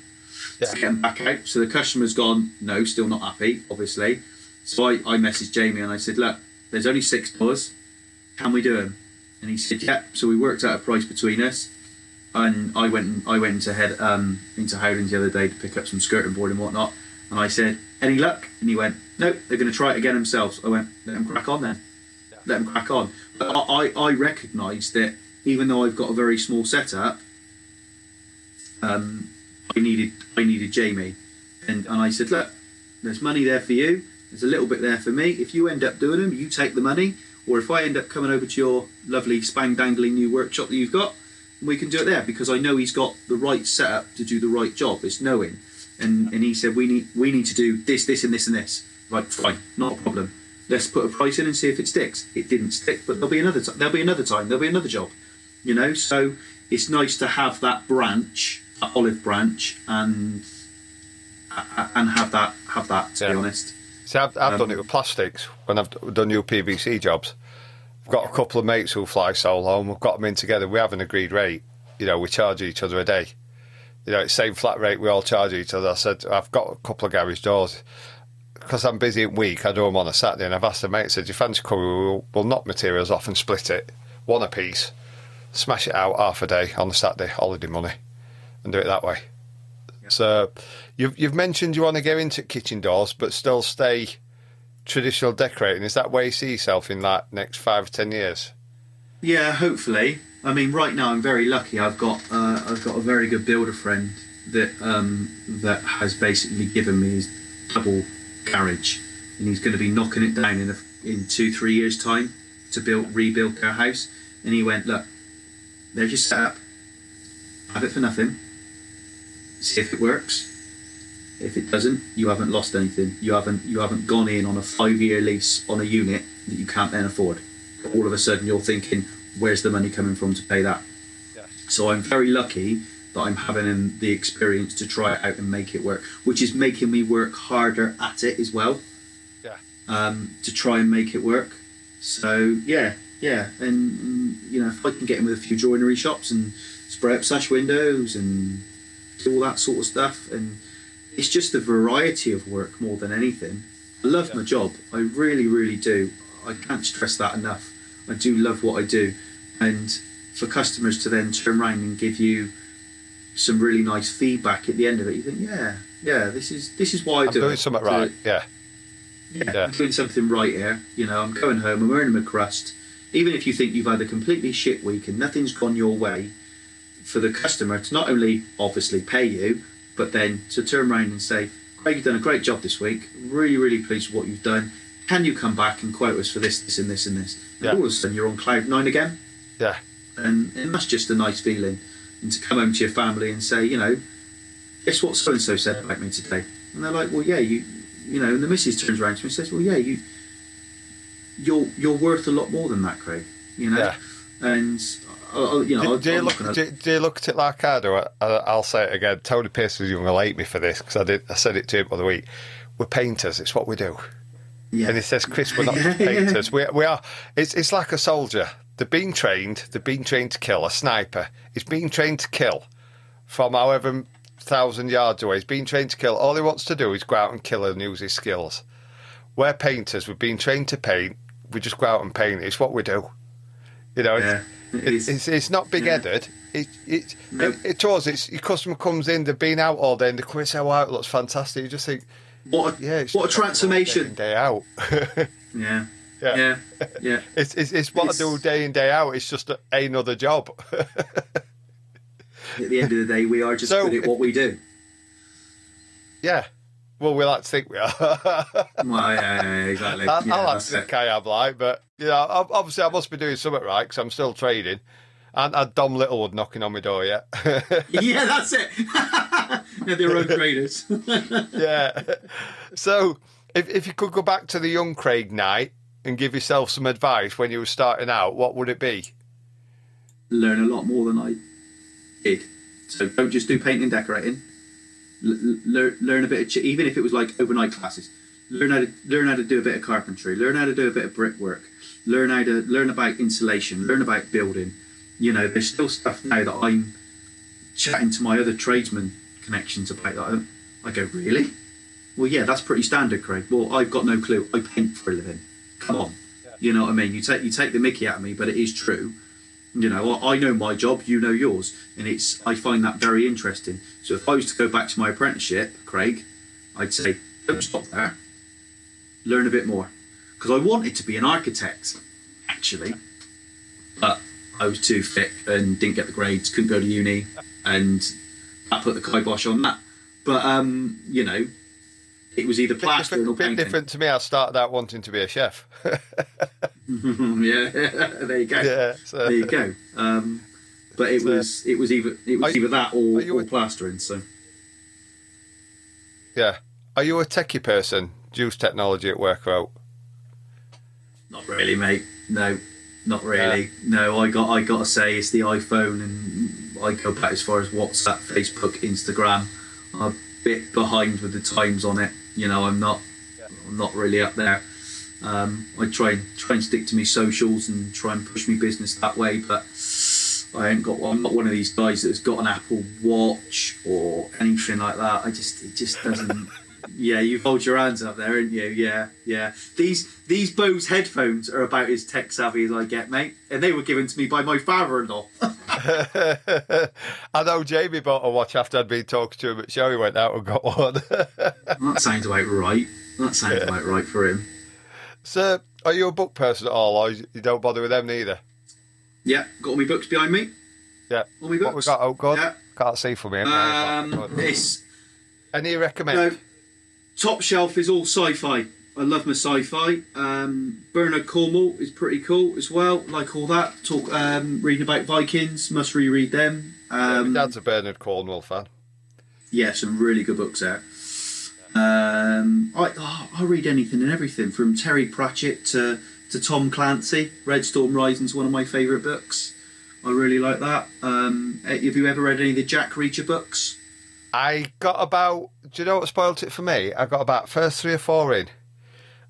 Yeah. to get them back out. So the customer's gone, no, still not happy, obviously. So I, I messaged Jamie and I said, look, there's only six doors. Can we do them? And he said, yeah. So we worked out a price between us. And I went I went into head um, into Howdens the other day to pick up some skirting board and whatnot. And I said, any luck? And he went, nope, they're going to try it again themselves. I went, let them crack on then. Let them crack on. But I, I, I recognise that even though I've got a very small setup, um, I needed I needed Jamie, and and I said, look, there's money there for you. There's a little bit there for me. If you end up doing them, you take the money. Or if I end up coming over to your lovely spang dangling new workshop that you've got, we can do it there because I know he's got the right setup to do the right job. It's knowing. And and he said we need we need to do this, this, and this, and this. Right, fine, not a problem. Let's put a price in and see if it sticks. It didn't stick, but there'll be another time. There'll be another time. There'll be another job. You know, so it's nice to have that branch, that olive branch, and and have that have that. To be honest, See, I've, I've Um, done it with plastics when I've done new PVC jobs. I've got a couple of mates who fly solo, and we've got them in together. We have an agreed rate. You know, we charge each other a day. You know, it's same flat rate. We all charge each other. I said, I've got a couple of garage doors because I'm busy in week. I do them on a Saturday, and I've asked the mate. I said, "Do you fancy coming? We'll, we'll knock materials off and split it one a piece, smash it out half a day on the Saturday, holiday money, and do it that way." So, you've you've mentioned you want to go into kitchen doors, but still stay traditional decorating. Is that where you see yourself in that next five or ten years? Yeah, hopefully. I mean, right now I'm very lucky. I've got uh, I've got a very good builder friend that um, that has basically given me his double garage, and he's going to be knocking it down in a, in two three years time to build rebuild their house. And he went, look, there's your setup. Have it for nothing. See if it works. If it doesn't, you haven't lost anything. You haven't you haven't gone in on a five year lease on a unit that you can't then afford. All of a sudden you're thinking, where's the money coming from to pay that? Yeah. So I'm very lucky that I'm having the experience to try it out and make it work, which is making me work harder at it as well. Yeah. Um, to try and make it work. So yeah, yeah, and, and you know if I can get in with a few joinery shops and spray up sash windows and do all that sort of stuff, and it's just the variety of work more than anything. I love Yeah. my job. I really, really do. I can't stress that enough. I do love what I do, and for customers to then turn around and give you some really nice feedback at the end of it, you think, yeah, yeah, this is this is why I I'm do doing it. something To- right. Yeah. yeah, Yeah. I'm doing something right here. You know, I'm going home, I'm earning my crust. Even if you think you've had a completely shit week and nothing's gone your way, for the customer to not only obviously pay you, but then to turn around and say, Craig, you've done a great job this week. Really, really pleased with what you've done. Can you come back and quote us for this, this, and this, and this? And Yeah. all of a sudden, you're on cloud nine again. Yeah. And, and that's just a nice feeling. And to come home to your family and say, you know, guess what so and so said about me today? And they're like, well, yeah, you, you know. And the missus turns around to me and says, well, yeah, you, you're you're worth a lot more than that, Craig. You know. Yeah. And uh, uh, you know, Do, do you look? gonna- Do, do you look at it like I do? I, I'll say it again. Tony Pierce is going to hate me for this because I did. I said it to him the other week. We're painters. It's what we do. yeah. And he says, Chris, we're not (laughs) painters. We, we are. It's, it's like a soldier. They're being trained. They're being trained to kill. A sniper is being trained to kill from however thousand yards away. He's being trained to kill. All he wants to do is go out and kill and use his skills. We're painters. We've been trained to paint. We just go out and paint. It's what we do. You know, Yeah, it's, it it's, it's, not big headed. It, it, No. it, it, to us, it's, your customer comes in, they've been out all day and they come and say, wow, it looks fantastic. You just think, what a, yeah, what a just day transformation. Day out. (laughs) Yeah. Yeah. Yeah. Yeah. (laughs) It's, it's, it's what I do day in, day out. It's just a, another job. (laughs) At the end of the day, we are just So good at what we do. yeah. Well, we like to think we are. I, (laughs) Well, yeah, yeah, exactly. I Yeah, like to think. I am like, but, you know, obviously I must be doing something right because I'm still trading. And had Dom Littlewood knocking on my door yet. Yeah, that's it. They're their own graders. yeah. So, if, if you could go back to the young Craig Knight and give yourself some advice when you were starting out, what would it be? Learn a lot more than I did. So don't just do painting and decorating. Learn, learn a bit of, ch- even if it was like overnight classes. Learn how to learn how to do a bit of carpentry. Learn how to do a bit of brickwork. Learn how to learn about insulation. Learn about building. You know, there's still stuff now that I'm chatting to my other tradesman connections about that. I go, really? Well, yeah, that's pretty standard, Craig. Well, I've got no clue. I paint for a living. Come on, you know what I mean? You take you take the Mickey out of me, but it is true. You know, I I know my job, you know yours, and it's I find that very interesting. So if I was to go back to my apprenticeship, Craig, I'd say don't stop there. Learn a bit more, because I wanted to be an architect, actually, but I was too thick and didn't get the grades, couldn't go to uni, and I put the kibosh on that. But um, you know, it was either Bit plastering or bit painting. different to me. I started out wanting to be a chef. (laughs) yeah, (laughs) there you go. yeah. So, There you go. Um, but it So- was it was either it was you- either that or, or a- plastering. So yeah. Are you a techie person? Do you use technology at work or out? not really, mate. No, not really. No, I got I got to say it's the iPhone, and I go back as far as WhatsApp, Facebook, Instagram. I'm a bit behind with the times on it. You know, I'm not I'm not really up there. Um, I try and try and stick to my socials and try and push my business that way, but I ain't got. I'm not one of these guys that's got an Apple Watch or anything like that. I just it just doesn't. Yeah, you hold your hands up there, aren't you? Yeah, yeah. These these Bose headphones are about as tech savvy as I get, mate, and they were given to me by my father-in-law. (laughs) (laughs) I know Jamie bought a watch after I'd been talking to him at show. He went out and got one. (laughs) that sounds about right. That sounds about right for him. So, are you a book person at all, or you don't bother with them neither? Yeah, got all my books behind me. Yeah. All my What we books. got? Oh, God. Yeah. Can't see from here. Um, this Any recommend? no, top shelf is all sci-fi. I love my sci-fi. Um, Bernard Cornwell is pretty cool as well. Like all that. Talk, um, reading about Vikings. Must reread them. Yeah, Um, my dad's a Bernard Cornwell fan. yeah, some really good books there. Um, I oh, I read anything and everything from Terry Pratchett to to Tom Clancy. Red Storm Rising's one of my favourite books. I really like that. Um, have you ever read any of the Jack Reacher books? I got about. Do you know what spoilt it for me? I got about first three or four in,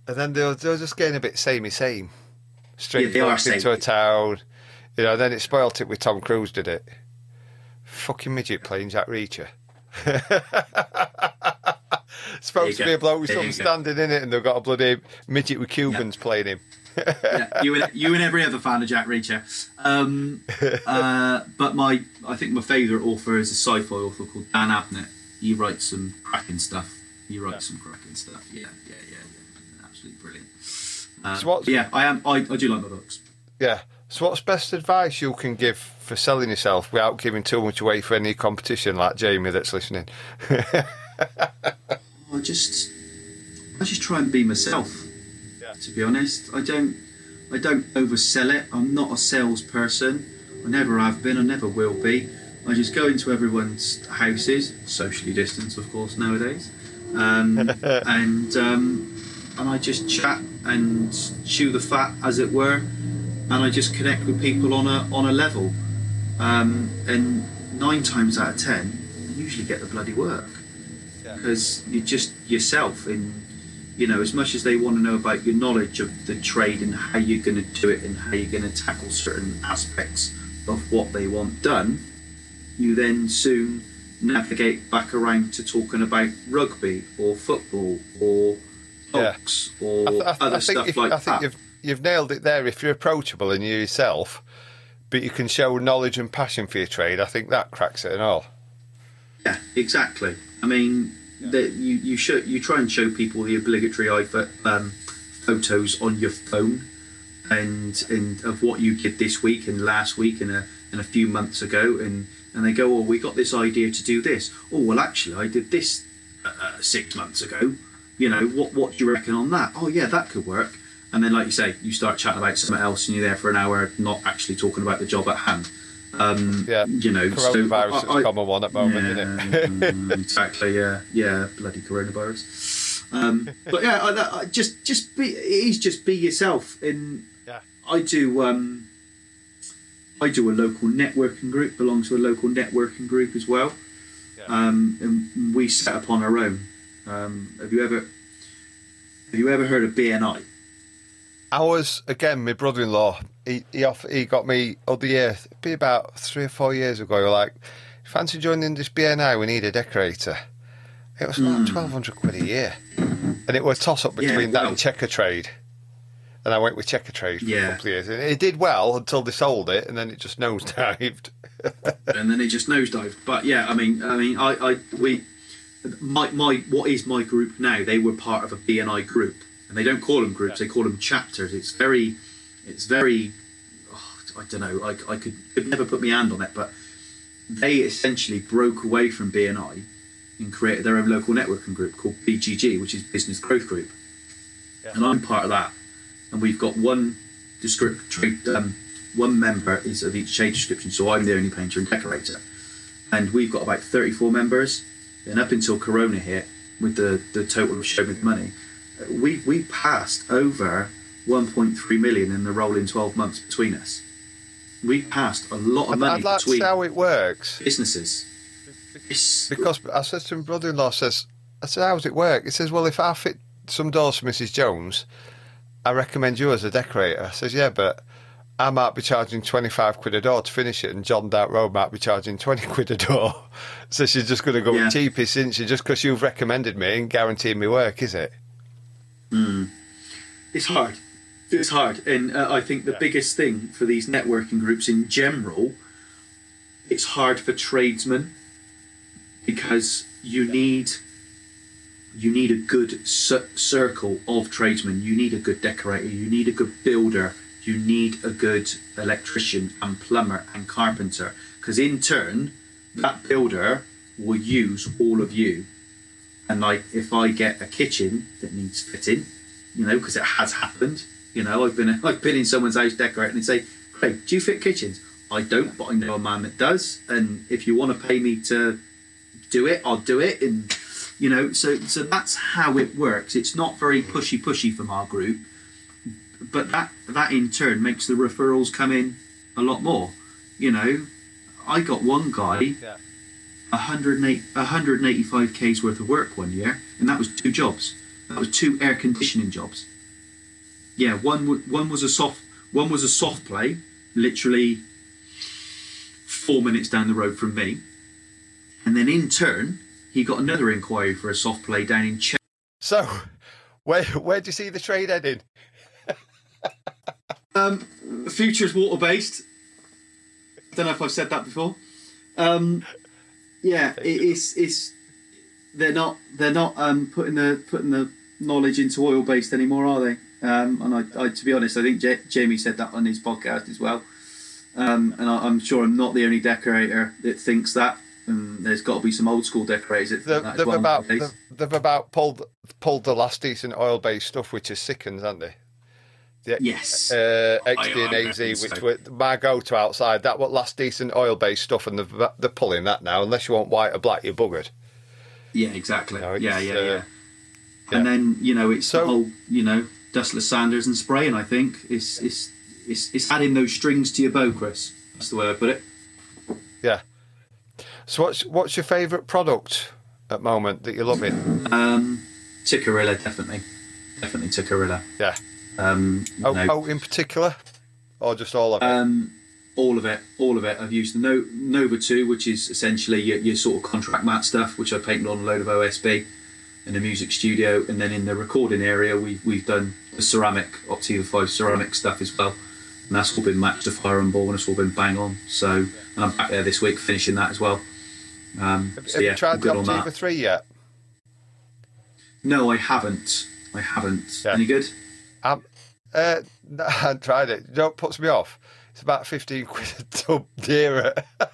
and then they were, they were just getting a bit samey same. Straight Yeah, into a town, you know. Then it spoilt it with Tom Cruise, did it? Fucking midget playing Jack Reacher. (laughs) Supposed to be a bloke with something standing in it, and they've got a bloody midget with Cubans playing him. (laughs) yeah, you and you and every other fan of Jack Reacher. Um, (laughs) uh, but my I think my favourite author is a sci-fi author called Dan Abnett. He writes some cracking stuff. He writes some cracking stuff. Yeah, yeah, yeah, yeah. Absolutely brilliant. Um, So what's- yeah, I am. I, I do like my books. Yeah. So, what's best advice you can give for selling yourself without giving too much away for any competition, like Jamie that's listening? (laughs) I just I just try and be myself. Yeah. To be honest, I don't I don't oversell it. I'm not a salesperson. I never have been. I never will be. I just go into everyone's houses, socially distanced, of course, nowadays, um, (laughs) and um, and I just chat and chew the fat, as it were, and I just connect with people on a on a level. Um, and nine times out of ten, I usually get the bloody work because you're just yourself and you know as much as they want to know about your knowledge of the trade and how you're going to do it and how you're going to tackle certain aspects of what they want done you then soon navigate back around to talking about rugby or football or Yeah. or I, th- I, th- other stuff if, like I think that you've you've nailed it there. If you're approachable and you're yourself, but you can show knowledge and passion for your trade, I think that cracks it and all. Yeah, exactly. I mean, that you you show you try and show people the obligatory um, photos on your phone, and and of what you did this week and last week and a and a few months ago, and and they go, oh, we got this idea to do this. Oh, well, actually, I did this uh, six months ago. You know, what what do you reckon on that? Oh, yeah, that could work. And then, like you say, you start chatting about something else, and you're there for an hour, not actually talking about the job at hand. Um, Yeah. you know, so Coronavirus is I- I- a common one at the moment, isn't it? Exactly. Yeah. Yeah. Bloody coronavirus. Um, (laughs) but yeah, I, I just just be. It is just be yourself. And Yeah. I do. Um, I do a local networking group. Belong to a local networking group as well. Yeah. Um, and we set up on our own. Um, have you ever? Have you ever heard of BNI? I was again, my brother-in-law. He he, off, he got me other year, it'd be about three or four years ago. He was like, "Fancy joining this BNI? We need a decorator." It was like twelve hundred quid a year, and it was a Hmm. Yeah, between that wow. and Checkatrade. And I went with Checkatrade for a couple of years, and it did well until they sold it, and then it just nosedived. (laughs) and then it just nosedived. But yeah, I mean, I mean, I, I we, my, my, what is my group now? They were part of a BNI group, and they don't call them groups; they call them chapters. It's very, it's very, oh, I don't know. I, I could, could never put my hand on it, but they essentially broke away from BNI and created their own local networking group called BGG, which is Business Growth Group, Yeah. and I'm part of that. And we've got one descript, um, one member is of each trade description, so I'm the only painter and decorator and we've got about 34 members. And up until Corona hit, with the, the total show with money, we we passed over 1.3 million in the rolling 12 months between us. We passed a lot of money I'd like to between how it works businesses. It's, because I said to my brother-in-law, says, "I said, how does it work?" He says, "Well, if I fit some doors for Mrs. Jones, I recommend you as a decorator." I says, "Yeah, but." I might be charging 25 quid a door to finish it, and John Down Road might be charging 20 (laughs) quid a door. So she's just going to go Yeah. with cheapest, isn't she? Just because you've recommended me and guaranteed me work, is it? Hmm. it's hard. It's hard, and uh, I think the biggest thing for these networking groups in general, it's hard for tradesmen because you need you need a good cir- circle of tradesmen. You need a good decorator. You need a good builder. You need a good electrician and plumber and carpenter. Because in turn, that builder will use all of you. And like, if I get a kitchen that needs fitting, you know, because it has happened. You know, I've been (laughs) I've been in someone's house decorating and say, "Craig, do you fit kitchens?" I don't, but I know a man that does. And if you want to pay me to do it, I'll do it. And you know, so so that's how it works. It's not very pushy pushy from our group, but that that in turn makes the referrals come in a lot more. You know, I got one guy. Yeah. 108, 185 k's worth of work one year, and that was two jobs. That was two air conditioning jobs. Yeah, one one was a soft one was a soft play, literally four minutes down the road from me, and then in turn he got another inquiry for a soft play down in Ch- So, where where do you see the trade heading? (laughs) Um, Future's water based. Don't know if I've said that before. Um, yeah, it, it's it's they're not they're not um, putting the putting the knowledge into oil based anymore, are they? Um, and I, I, to be honest, I think J- Jamie said that on his podcast as well. Um, and I, I'm sure I'm not the only decorator that thinks that. And there's got to be some old school decorators that think They've, that they've well about nowadays. they've, they've about pulled pulled the last decent oil based stuff, which is Sikkens, aren't they? The, Yes. uh, XD and AZ, which so. were my go-to outside. That what last decent oil-based stuff, and they're, they're pulling that now. Unless you want white or black, you're buggered. Yeah, exactly. No, yeah, yeah, uh, yeah. And then you know it's So- the whole you know dustless sanders and spraying. I think it's it's it's, it's adding those strings to your bow, Chris. That's the way I put it. Yeah. So what's what's your favourite product at the moment that you're loving? Um, Tikkurila, definitely, definitely Tikkurila. Yeah. Um, Oh, know, oh, in particular, or just all of it? um, all of it, all of it. I've used the no- Nova Two, which is essentially your, your sort of contract mat stuff, which I painted on a load of OSB in the music studio, and then in the recording area, we we've done the ceramic Optiva Five ceramic stuff as well, and that's all been matched to Farrow and Ball, and it's all been bang on. So, and I'm back there this week finishing that as well. Um, have so have yeah, you tried the Optiva three yet? No, I haven't. I haven't. Yeah. Any good? Um, uh, (laughs) no, I haven't tried it. You know what puts me off? It's about fifteen (laughs) quid a tub dearer. (laughs)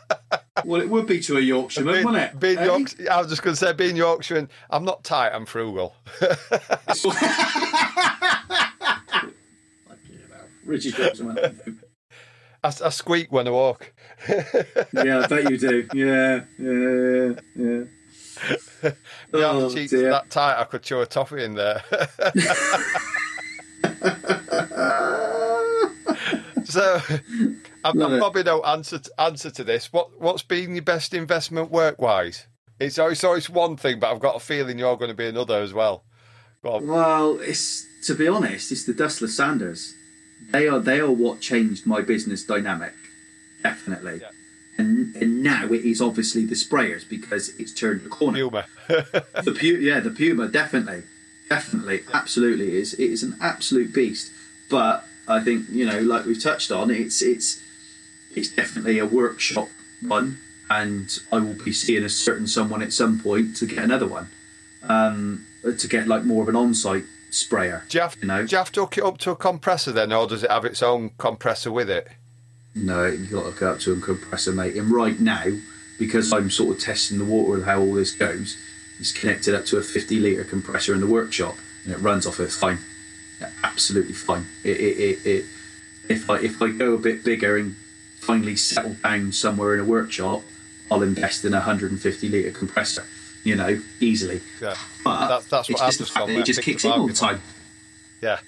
Well, it would be to a Yorkshireman, being, wouldn't it? being Eh? York, I was just going to say, being Yorkshireman, I'm not tight. I'm frugal. Richie Yorkshireman. I, I squeak when I walk. (laughs) yeah, I bet you do. Yeah, yeah, yeah. (laughs) My Oh, cheeks dear. that tight. I could chew a toffee in there. (laughs) so, I've, I've it. probably no answer to, answer to this. What what's been your best investment work wise? It's always, always one thing, but I've got a feeling you're going to be another as well. Well, it's to be honest, it's the dustless Sanders. They are they are what changed my business dynamic, definitely. Yeah. And and now it is obviously the sprayers because it's turned the corner. Humour. (laughs) the Puma, yeah, the Puma, definitely, definitely, absolutely is. It is an absolute beast. But I think you know, like we've touched on, it's it's it's definitely a workshop one, and I will be seeing a certain someone at some point to get another one, um, to get like more of an on-site sprayer. do, you have, You know? do you have to hook it up to a compressor then, or does it have its own compressor with it? No, you've got to go up to a compressor, mate. And right now, because I'm sort of testing the water of how all this goes, it's connected up to a 50 litre compressor in the workshop, and it runs off it fine. Yeah, absolutely fine. It, it, it, it, if I if I go a bit bigger and finally settle down somewhere in a workshop, I'll invest in a 150 litre compressor. You know, easily. Yeah. But That's- what just the fact that it just kicks in all the time. Yeah.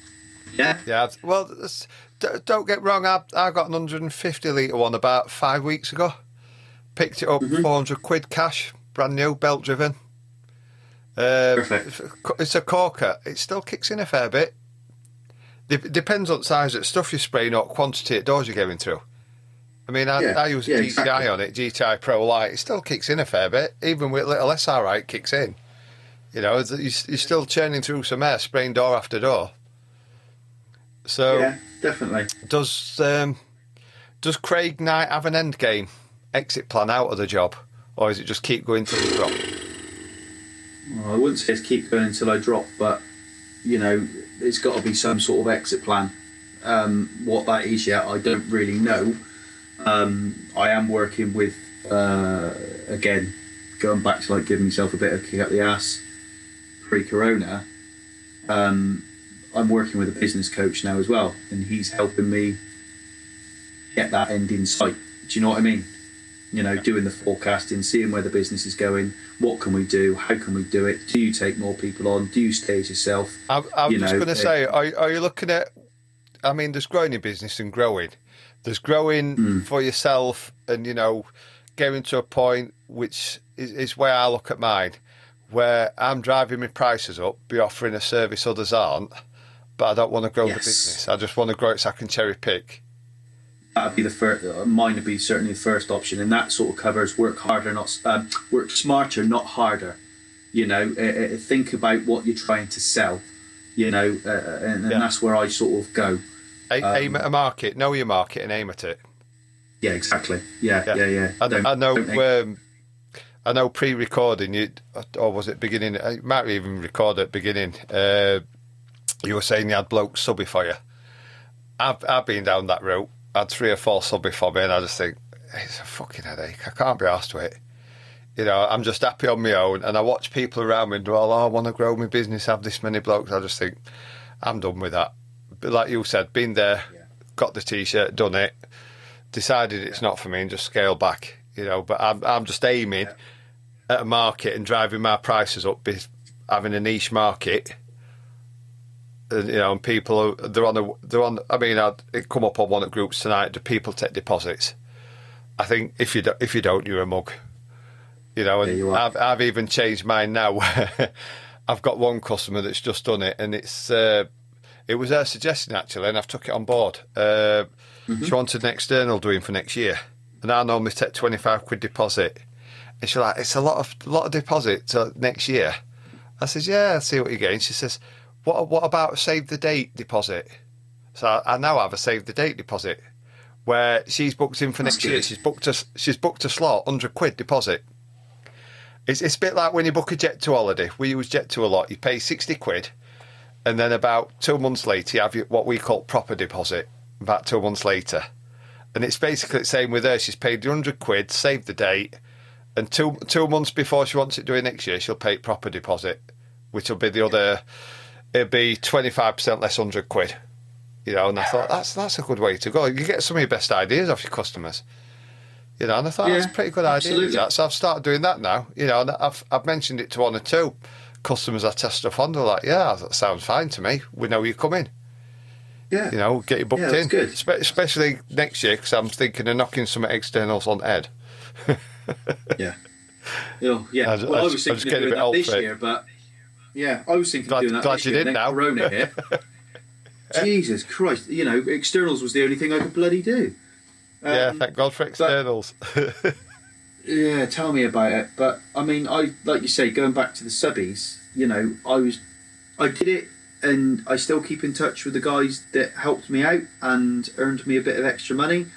Yeah. Yeah, well, don't get wrong. I, I got an 150 litre one about five weeks ago. Picked it up, Mm-hmm. 400 quid cash, brand new, belt driven. Perfect. It's a corker. It still kicks in a fair bit. Dep- depends on the size of the stuff you're spraying or quantity of doors you're going through. I mean, I, Yeah, I use a yeah, GTI exactly. on it, GTI Pro Lite. It still kicks in a fair bit. Even with a little SRI, it kicks in. You know, you're you're still churning through some air, spraying door after door. So, Yeah, definitely. does um, does Craig Knight have an end game exit plan out of the job, or is it just keep going till the drop? well, I wouldn't say it's keep going until I drop, but you know, it's got to be some sort of exit plan. Um, what that is yet, I don't really know. Um, I am working with, uh, again, going back to like giving myself a bit of a kick up the ass pre-corona. Um, I'm working with a business coach now as well, and he's helping me get that end in sight. Do you know what I mean? You know, doing the forecasting, seeing where the business is going, what can we do, how can we do it? Do you take more people on? Do you stay as yourself? I'm, I'm You just going to say, are, are you looking at? I mean, there's growing your business and growing. There's growing Hmm. for yourself, and you know, getting to a point which is, is where I look at mine, where I'm driving my prices up, be offering a service others aren't, but I don't want to grow the business. I just want to grow it so I can cherry pick. That'd be the first. Mine would be certainly the first option, and that sort of covers work harder, not um, work smarter, not harder. You know, uh, uh, think about what you're trying to sell. You know, uh, uh, and, and Yeah. that's where I sort of go. A- Um, aim at a market, know your market, and aim at it. Yeah, exactly. Yeah, yeah, yeah. I, Don't- I know. Um, I know. Pre-recording, you or was it beginning? You might even record at beginning. Uh, you were saying you had blokes subby for you. I've I've been down that route. I had three or four subby for me, and I just think it's a fucking headache. I can't be asked with it. You know, I'm just happy on my own, and I watch people around me and go, "Oh, I want to grow my business, have this many blokes." I just think I'm done with that. But like you said, been there, Yeah. got the t-shirt, done it, decided it's not for me, and just scale back. You know, but I'm I'm just aiming at a market and driving my prices up, having a niche market. And, you know, and people are they're on the they're on. I mean, I'd it come up on one of the groups tonight. Do people take deposits? I think if you do, if you don't, you're a mug. You know, and Yeah, you. I've I've even changed mine now. (laughs) I've got one customer that's just done it, and it's uh, it was her suggestion actually, and I've took it on board. Uh, Mm-hmm. She wanted an external doing for next year, and I normally take twenty five quid deposit. And she's like, "It's a lot of lot of deposit to next year." I says, "Yeah, I see what you're getting." She says, "What what about save the date deposit?" So I, I now have a save the date deposit where she's booked in for That's next year. She's booked a she's booked a slot, hundred quid deposit. It's it's a bit like when you book a Jet2 holiday. We use Jet2 a lot. You pay sixty quid, and then about two months later, you have what we call proper deposit. About two months later, and it's basically the same with her. She's paid the hundred quid, saved the date, and two two months before she wants it doing next year, she'll pay proper deposit, which will be the other. It'll be twenty five percent less hundred quid. You know, and I thought that's that's a good way to go. You get some of your best ideas off your customers. You know, and I thought that's a pretty good idea. That. So I've started doing that now. You know, and I've I've mentioned it to one or two customers I test stuff on. They're like, "Yeah, that sounds fine to me. We know you're coming." Yeah. You know, get you booked Yeah, that's in, good. Espe- especially next year because I'm thinking of knocking some externals on Ed. (laughs) Yeah. Oh, yeah. I well, I I was just- I thinking of doing that this year, but yeah, I was thinking Glad- of doing that glad this you year. did now. Corona hit. (laughs) Jesus Christ! You know, externals was the only thing I could bloody do. yeah, Um, thank God for externals. (laughs) Yeah, tell me about it. But I mean, I like you say, going back to the subbies. You know, I was, I did it, and I still keep in touch with the guys that helped me out and earned me a bit of extra money.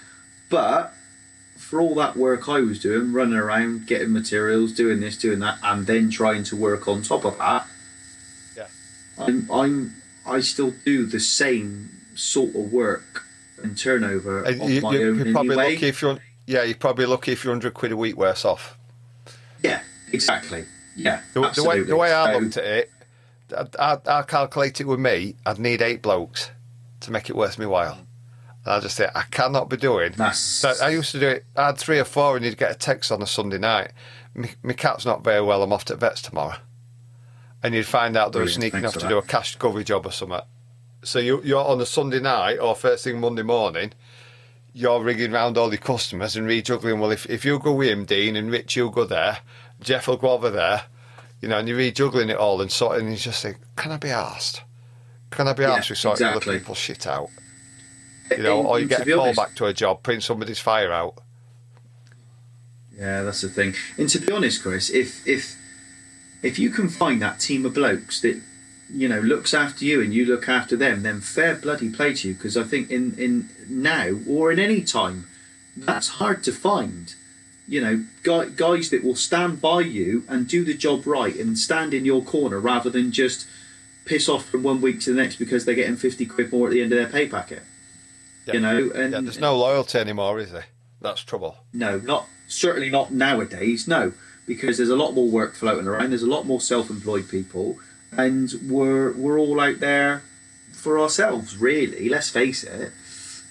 But for all that work I was doing, running around, getting materials, doing this, doing that, and then trying to work on top of that, Yeah. I'm, I'm, I still do the same sort of work and turnover And you, my you, own you're probably anyway. lucky if you're. Yeah, you're probably lucky if you're hundred quid a week worse off. Yeah, exactly. Yeah, The, the way the way I So- looked at it, I, I, I calculate it with me. I'd need eight blokes to make it worth my while. And I just say I cannot be doing. That's So I used to do it. I had three or four, and you'd get a text on a Sunday night. My, my cat's not very well. I'm off to vets tomorrow, and you'd find out they were sneaking off to that. do a cash cover job or something. So you, you're on a Sunday night or first thing Monday morning. You're ringing round all your customers and rejuggling. Well, if, if you go with him, Dean, and Rich, you'll go there, Jeff will go over there, you know, and you're rejuggling it all and sorting. And you just think, can I be asked? Can I be Yeah, asked with sorting exactly. other people's shit out? You know, And- or you get a call honest- back to a job, putting somebody's fire out. Yeah, that's the thing. And to be honest, Chris, if if if you can find that team of blokes that you know looks after you and you look after them, then fair bloody play to you. Because I think in in now or in any time, that's hard to find. you know, guys that will stand by you and do the job right and stand in your corner rather than just piss off from one week to the next because they're getting 50 quid more at the end of their pay packet. Yeah. You know, and Yeah, there's no loyalty anymore, is there? That's trouble. no, not certainly not nowadays. No, because there's a lot more work floating around. There's a lot more self-employed people, and we're we're all out there for ourselves. Really, let's face it.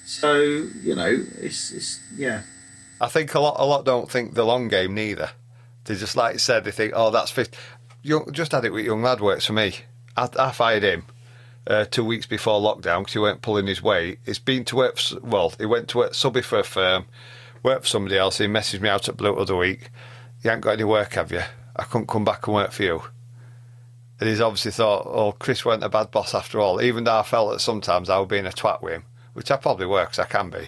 So you know, it's it's yeah. I think a lot, a lot don't think the long game neither. They just like said, they think, oh, that's fifty. Just had it with young lad works for me. I, I fired him uh, two weeks before lockdown because he weren't pulling his weight. He's been to work. For, well, he went to work subby for a firm, worked for somebody else. He messaged me out at Blue other week. You ain't got any work, have you? I couldn't come back and work for you. And he's obviously thought, oh, Chris weren't a bad boss after all. Even though I felt that sometimes I was being a twat with him, which I probably were because I can be. You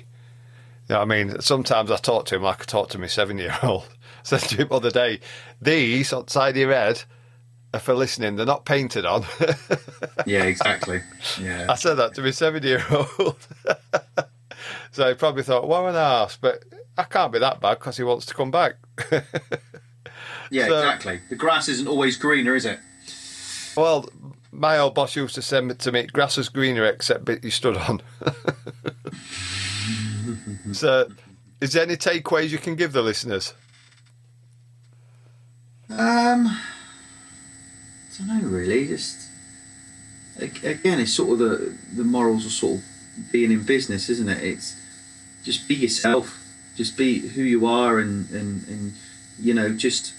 know what I mean? Sometimes I talk to him like I talk to my seven year old. I (laughs) said to him the other day, these on the side of your head are for listening, they're not painted on. (laughs) Yeah, exactly. Yeah. I said that to my seven year old. (laughs) so he probably thought, what an arse, but I can't be that bad because he wants to come back. Yeah, So- exactly. The grass isn't always greener, is it? Well, my old boss used to send to me, grass is greener except bit you stood on. (laughs) so, is there any takeaways you can give the listeners? Um, I don't know really. Just again, it's sort of the the morals of sort of being in business, isn't it? It's just be yourself, just be who you are, and and and you know, just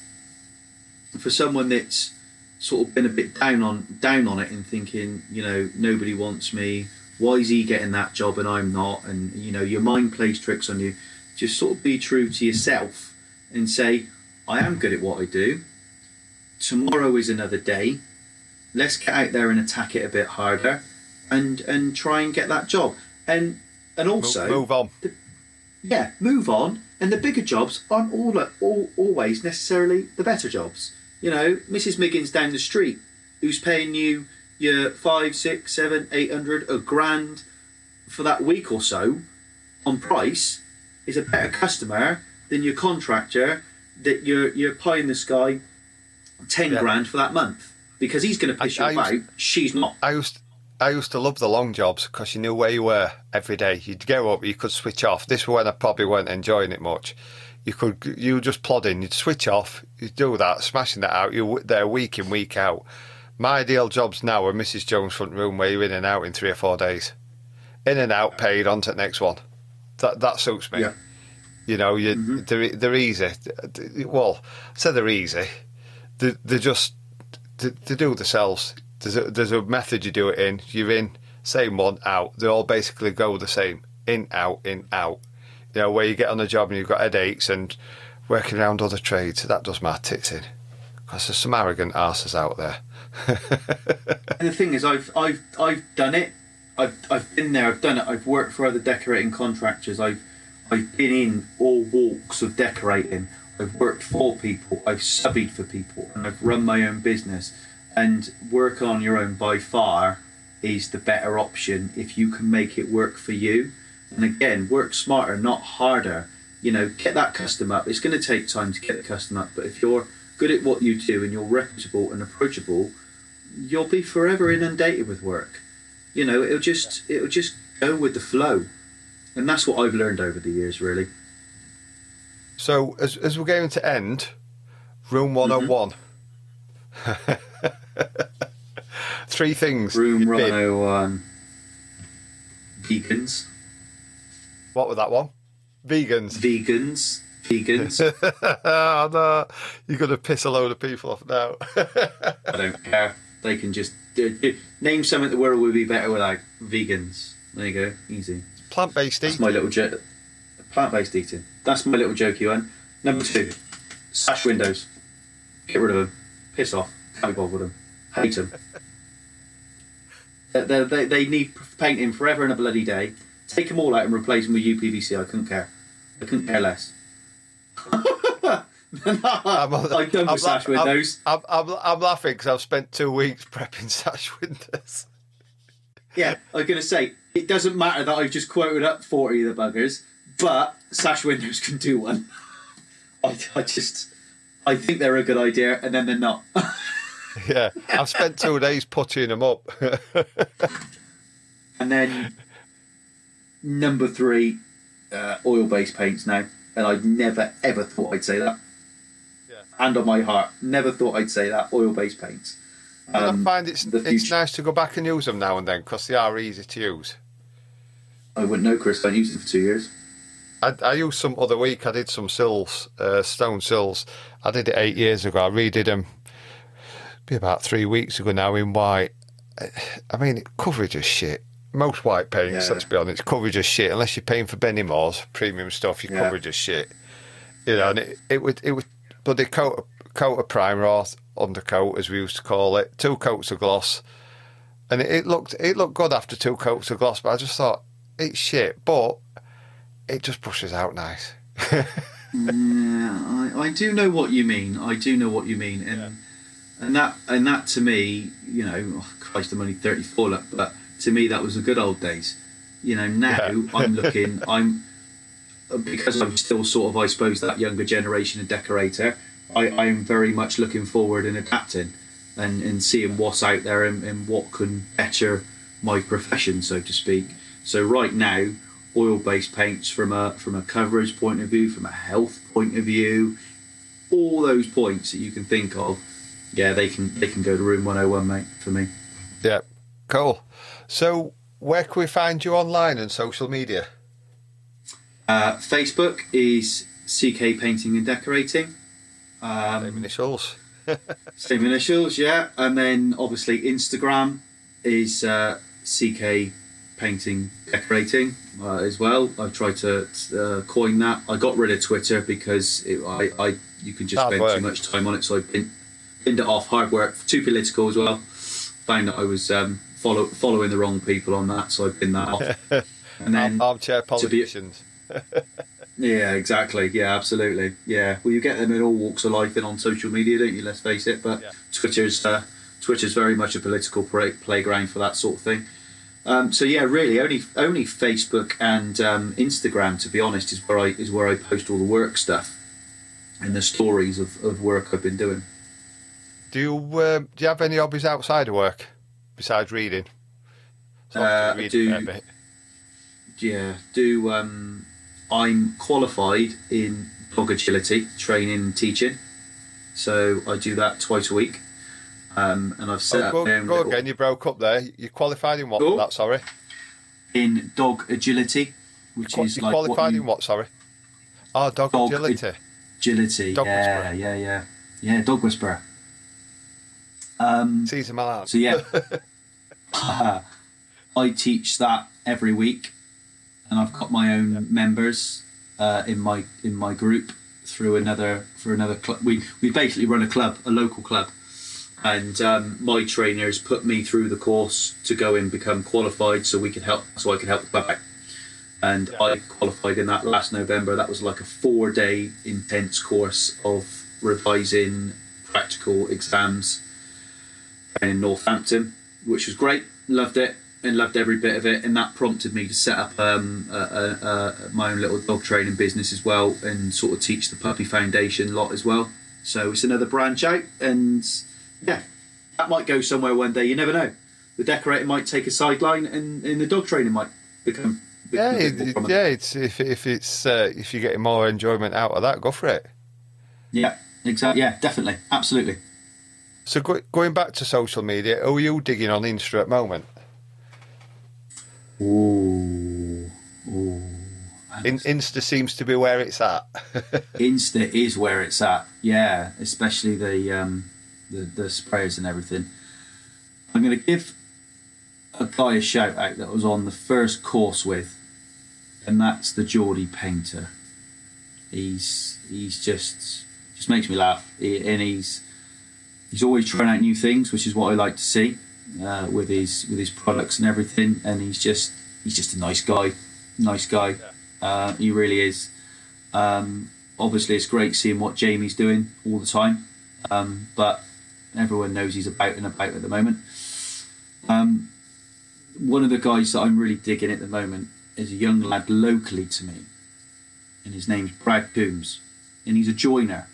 for someone that's sort of been a bit down on down on it and thinking, you know, nobody wants me. Why is he getting that job and I'm not? And you know, your mind plays tricks on you. Just sort of be true to yourself and say, I am good at what I do. Tomorrow is another day. Let's get out there and attack it a bit harder, and and try and get that job. And and also, move on. yeah, move on. And the bigger jobs aren't all, all always necessarily the better jobs. You know, Mrs. Miggins down the street, who's paying you your five, six, seven, eight hundred, a grand for that week or so on price, is a better customer than your contractor that you're you're pie in the sky ten Yeah. grand for that month because he's going to piss I- you I about. used- She's not. I used I used to love the long jobs because you knew where you were every day. You'd go up, you could switch off. This was when I probably weren't enjoying it much. You could you just plodding. You'd switch off. You'd do that, smashing that out. You're there week in week out. My ideal jobs now are Mrs. Jones front room, where you're in and out in three or four days, in and out, paid on to the next one. That that suits me. Yeah. You know, you mm-hmm. they're, they're easy. Well, I say they're easy. They they're just they, they do themselves. There's a, there's a method you do it in. You're in, same one, out. They all basically go the same. In, out, in, out. You know, where you get on the job and you've got headaches and working around other trades, that does my tits in. Because there's some arrogant arses out there. (laughs) The thing is, I've I've I've done it. I've I've been there. I've done it. I've worked for other decorating contractors. I've I've been in all walks of decorating. I've worked for people. I've subbied for people, and I've run my own business. And work on your own by far is the better option if you can make it work for you. And again, work smarter, not harder. You know, get that custom up. It's going to take time to get the custom up, but if you're good at what you do and you're reputable and approachable, you'll be forever inundated with work. You know, it'll just it'll just go with the flow, and that's what I've learned over the years. Really, So, as, as we're going to end, room 101. (laughs) Three things. room you'd bin. Rhino um, vegans, What was that one? Vegans. vegans, vegans. (laughs) oh, no. You're going to piss a load of people off now. (laughs) I don't care. They can just do, name something the world would be better without vegans. There you go, easy. Plant based eating. That's my little joke. Plant-based eating. That's my little jokey one. Number two, sash windows. Get rid of them. Piss off. Can't be bothered with them. Hate them. (laughs) they, they, they, they need painting forever and a bloody day. Take them all out and replace them with UPVC. I couldn't care. I couldn't care less. (laughs) I done with sash windows. I'm, I'm, I'm, I'm laughing because I've spent two weeks (laughs) prepping sash windows. (laughs) Yeah, I'm going to say, it doesn't matter that I've just quoted up 40 of the buggers, but sash windows can do one. I, I just I think they're a good idea, and then they're not. Yeah, I've spent two days putting them up. and then number three, uh, oil-based paints now, and I'd never ever thought I'd say that. Yeah. Hand on my heart, never thought I'd say that. Oil-based paints. And Um, I find it's it's nice to go back and use them now and then because they are easy to use. I wouldn't know, Chris. I used it for two years. I, I used some other week. I did some sills, uh, stone sills. I did it eight years ago. I redid them. Be about three weeks ago now in white. I mean, coverage is shit. Most white paints, Yeah. let's be honest, coverage is shit. Unless you're paying for Benjamin Moore's premium stuff, your Yeah. coverage is shit. You know, and it, it would it would bloody coat of- coat of primer or undercoat as we used to call it, two coats of gloss, and it, it looked it looked good after two coats of gloss. But I just thought it's shit, but it just brushes out nice. Yeah, I, I do know what you mean. I do know what you mean, and and that and that to me, you know, oh, Christ, I'm only 34, but to me that was the good old days. You know, now Yeah. (laughs) I'm looking, I'm because I'm still sort of, I suppose, that younger generation of decorator. I, I'm very much looking forward and adapting, and and seeing what's out there and, and what can better my profession, so to speak. So right now, oil-based paints from a from a coverage point of view, from a health point of view, all those points that you can think of, yeah, they can they can go to room 101, mate, for me. Yeah, cool. So, where can we find you online and social media? Uh, Facebook is CK Painting and Decorating. Same Um, initials. (laughs) same initials, yeah. And then obviously Instagram is uh, CK Painting Decorating uh, as well. I tried to uh, coin that. I got rid of Twitter because it, I, I you can just Hard spend work. too much time on it. So I pinned, binned it off. Hard work, too political as well. Found that I was um, follow, following the wrong people on that, so I binned that off. (laughs) And then Arm- armchair be- politicians. (laughs) Yeah, exactly. Yeah, absolutely. Yeah. Well, you get them in all walks of life and on social media, don't you? Let's face it. But Yeah. Twitter's uh, Twitter's very much a political play- playground for that sort of thing. Um, so yeah, really, only only Facebook and um, Instagram, to be honest, is where I is where I post all the work stuff and the stories of, of work I've been doing. Do you um, do you have any hobbies outside of work besides reading? Uh, I do-. Yeah. Do um, I'm qualified in dog agility training and teaching, so I do that twice a week. Um, and I've set Oh, up go go little- again. You broke up there. You qualified in what? That sorry. in dog agility, which Qua- is you like qualified what you, in what? Sorry. Oh, dog, Dog agility. agility. Dog yeah, whisperer. yeah, yeah, yeah. Dog whisperer. Um, Cesar Millan. so yeah, (laughs) I teach that every week, and I've got my own members uh, in my in my group through another for another club. We we basically run a club, a local club, and um, my trainers put me through the course to go and become qualified, so we could help, so I could help the club out. And I qualified in that last November. That was like a four-day intense course of revising practical exams in Northampton, which was great. Loved it and loved every bit of it. And that prompted me to set up um, a, a, a, my own little dog training business as well and sort of teach the Puppy Foundation lot as well. So it's another branch out. And yeah, that might go somewhere one day. You never know. The decorator might take a sideline and, and the dog training might become. Yeah, become a it, more it- prominent. yeah. It's if if it's uh, if you're getting more enjoyment out of that, go for it. Yeah, exactly. Yeah, definitely. Absolutely. So go, going back to social media, who are you digging on Insta at the moment? Ooh. Ooh. In, Insta seems to be where it's at. (laughs) Insta is where it's at. Yeah, especially the um, the, the sprayers and everything. I'm going to give a guy a shout out that I was on the first course with, and that's the Geordie painter. He's he's just just makes me laugh, He- and he's he's always trying out new things, which is what I like to see uh, with his with his products and everything. And he's just he's just a nice guy, nice guy. Uh, he really is. Um, obviously, it's great seeing what Jamie's doing all the time, um, but everyone knows he's about and about at the moment. Um, one of the guys that I'm really digging at the moment is a young lad locally to me, and his name's Brad Coombs. and he's a joiner,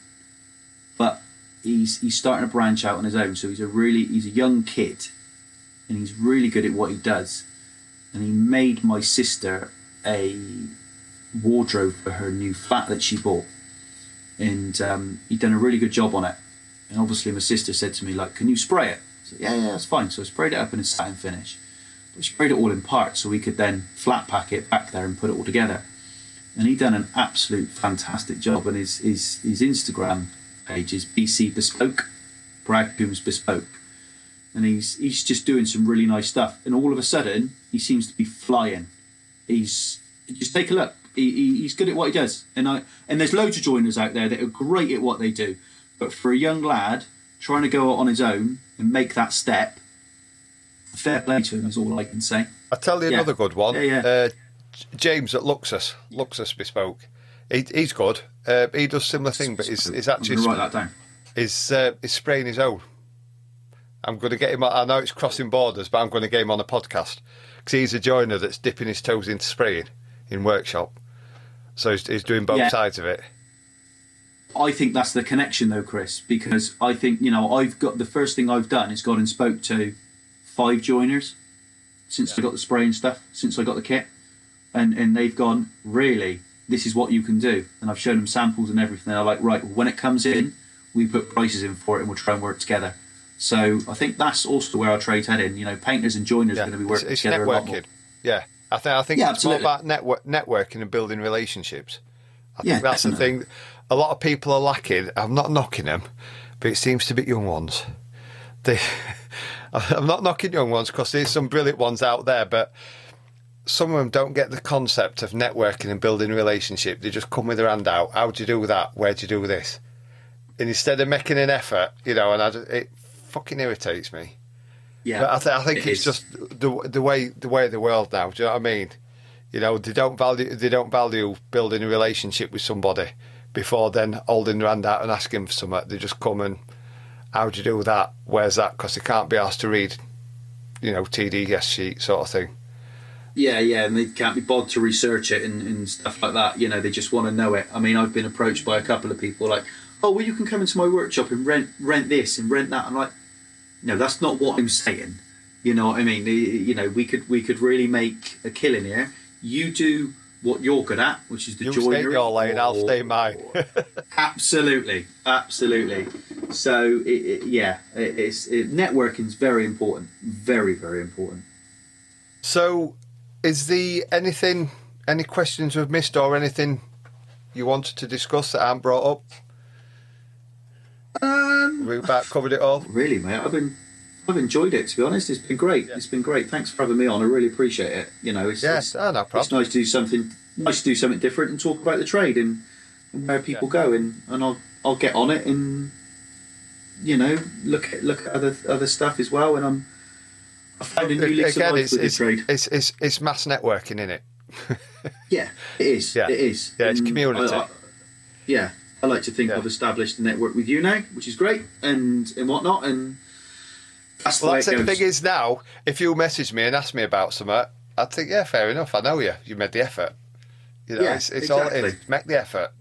but he's he's starting to branch out on his own. So he's a really he's a young kid, and he's really good at what he does. And he made my sister a wardrobe for her new flat that she bought, and um, he'd done a really good job on it. And obviously, my sister said to me like, "Can you spray it?" I "Yeah, yeah, that's fine." So I sprayed it up in a satin finish. But we sprayed it all in parts so we could then flat pack it back there and put it all together. And he done an absolute fantastic job. And his his, his Instagram page is BC Bespoke, Brad Coombs Bespoke. And he's he's just doing some really nice stuff. And all of a sudden, he seems to be flying. He's just take a look. He, he, he's good at what he does. And I and there's loads of joiners out there that are great at what they do. But for a young lad trying to go on his own and make that step, fair play to him is all I can say. I tell you Yeah. another good one. Yeah, yeah. Uh, James at Luxus, Luxus Bespoke. He, he's good. Uh, he does similar thing, but he's, actually write that down. Uh, he's spraying his own. I'm going to get him. I know it's crossing borders, but I'm going to get him on a podcast because he's a joiner that's dipping his toes into spraying in workshop. So he's, he's doing both Yeah. sides of it. I think that's the connection, though, Chris, because I think you know I've got the first thing I've done is gone and spoke to five joiners since I got the spray and stuff, since I got the kit, and and they've gone really. This is what you can do, and I've shown them samples and everything. They're like, right, when it comes in, we put prices in for it, and we'll try and work together. So I think that's also where our trade's heading. You know, painters and joiners are going to be working it's, it's together a lot more. networking. Yeah, I think I think Yeah, it's more about network, networking and building relationships. I Yeah, think that's the thing. A lot of people are lacking. I'm not knocking them, but it seems to be young ones. They, (laughs) I'm not knocking young ones because there's some brilliant ones out there, but some of them don't get the concept of networking and building a relationship. They just come with their hand out. How do you do that? Where do you do this? And instead of making an effort, you know, and I it fucking irritates me. Yeah, But I, th- I think it it's is. just the the way the way of the world now. Do you know what I mean? You know, they don't value they don't value building a relationship with somebody before then holding their hand out and asking for something. They just come and how do you do that? Where's that? Because they can't be asked to read, you know, TDS sheet sort of thing. Yeah, yeah, and they can't be bothered to research it and, and stuff like that. You know, they just want to know it. I mean, I've been approached by a couple of people like, "Oh, well, you can come into my workshop and rent rent this and rent that." I'm like, "No, that's not what I'm saying." You know what I mean? Eh, you know, we could we could really make a killing here. You do what you're good at, which is the You stay joinery. in your lane, I'll stay oh. mine. (laughs) Absolutely, absolutely. So, it, it, yeah, it, it's it, networking's very important, very very important. so, is the anything any questions we've missed or anything you wanted to discuss that I haven't brought up? Um, We've about covered it all. Really, mate, I've been, I've enjoyed it. To be honest, it's been great. It's been great. Thanks for having me on. I really appreciate it. You know, it's, Yes, it's, ah, no it's nice to do something, nice to do something different and talk about the trade and, and where people go. And, and I'll, I'll get on it and, you know, look at look at other other stuff as well. And I'm, Again, it's, the it's, it's, it's, it's mass networking, in it? (laughs) Yeah, it is. Yeah. It is. Yeah, it's mm, community. I- I- yeah, I like to think Yeah. I've established a network with you now, which is great, and and whatnot, and that's the Well, way that's the thing is now, if you message me and ask me about something, I'd think, yeah, fair enough. I know you. You made the effort. You know, Yeah, it's, it's all it is. exactly. Make the effort.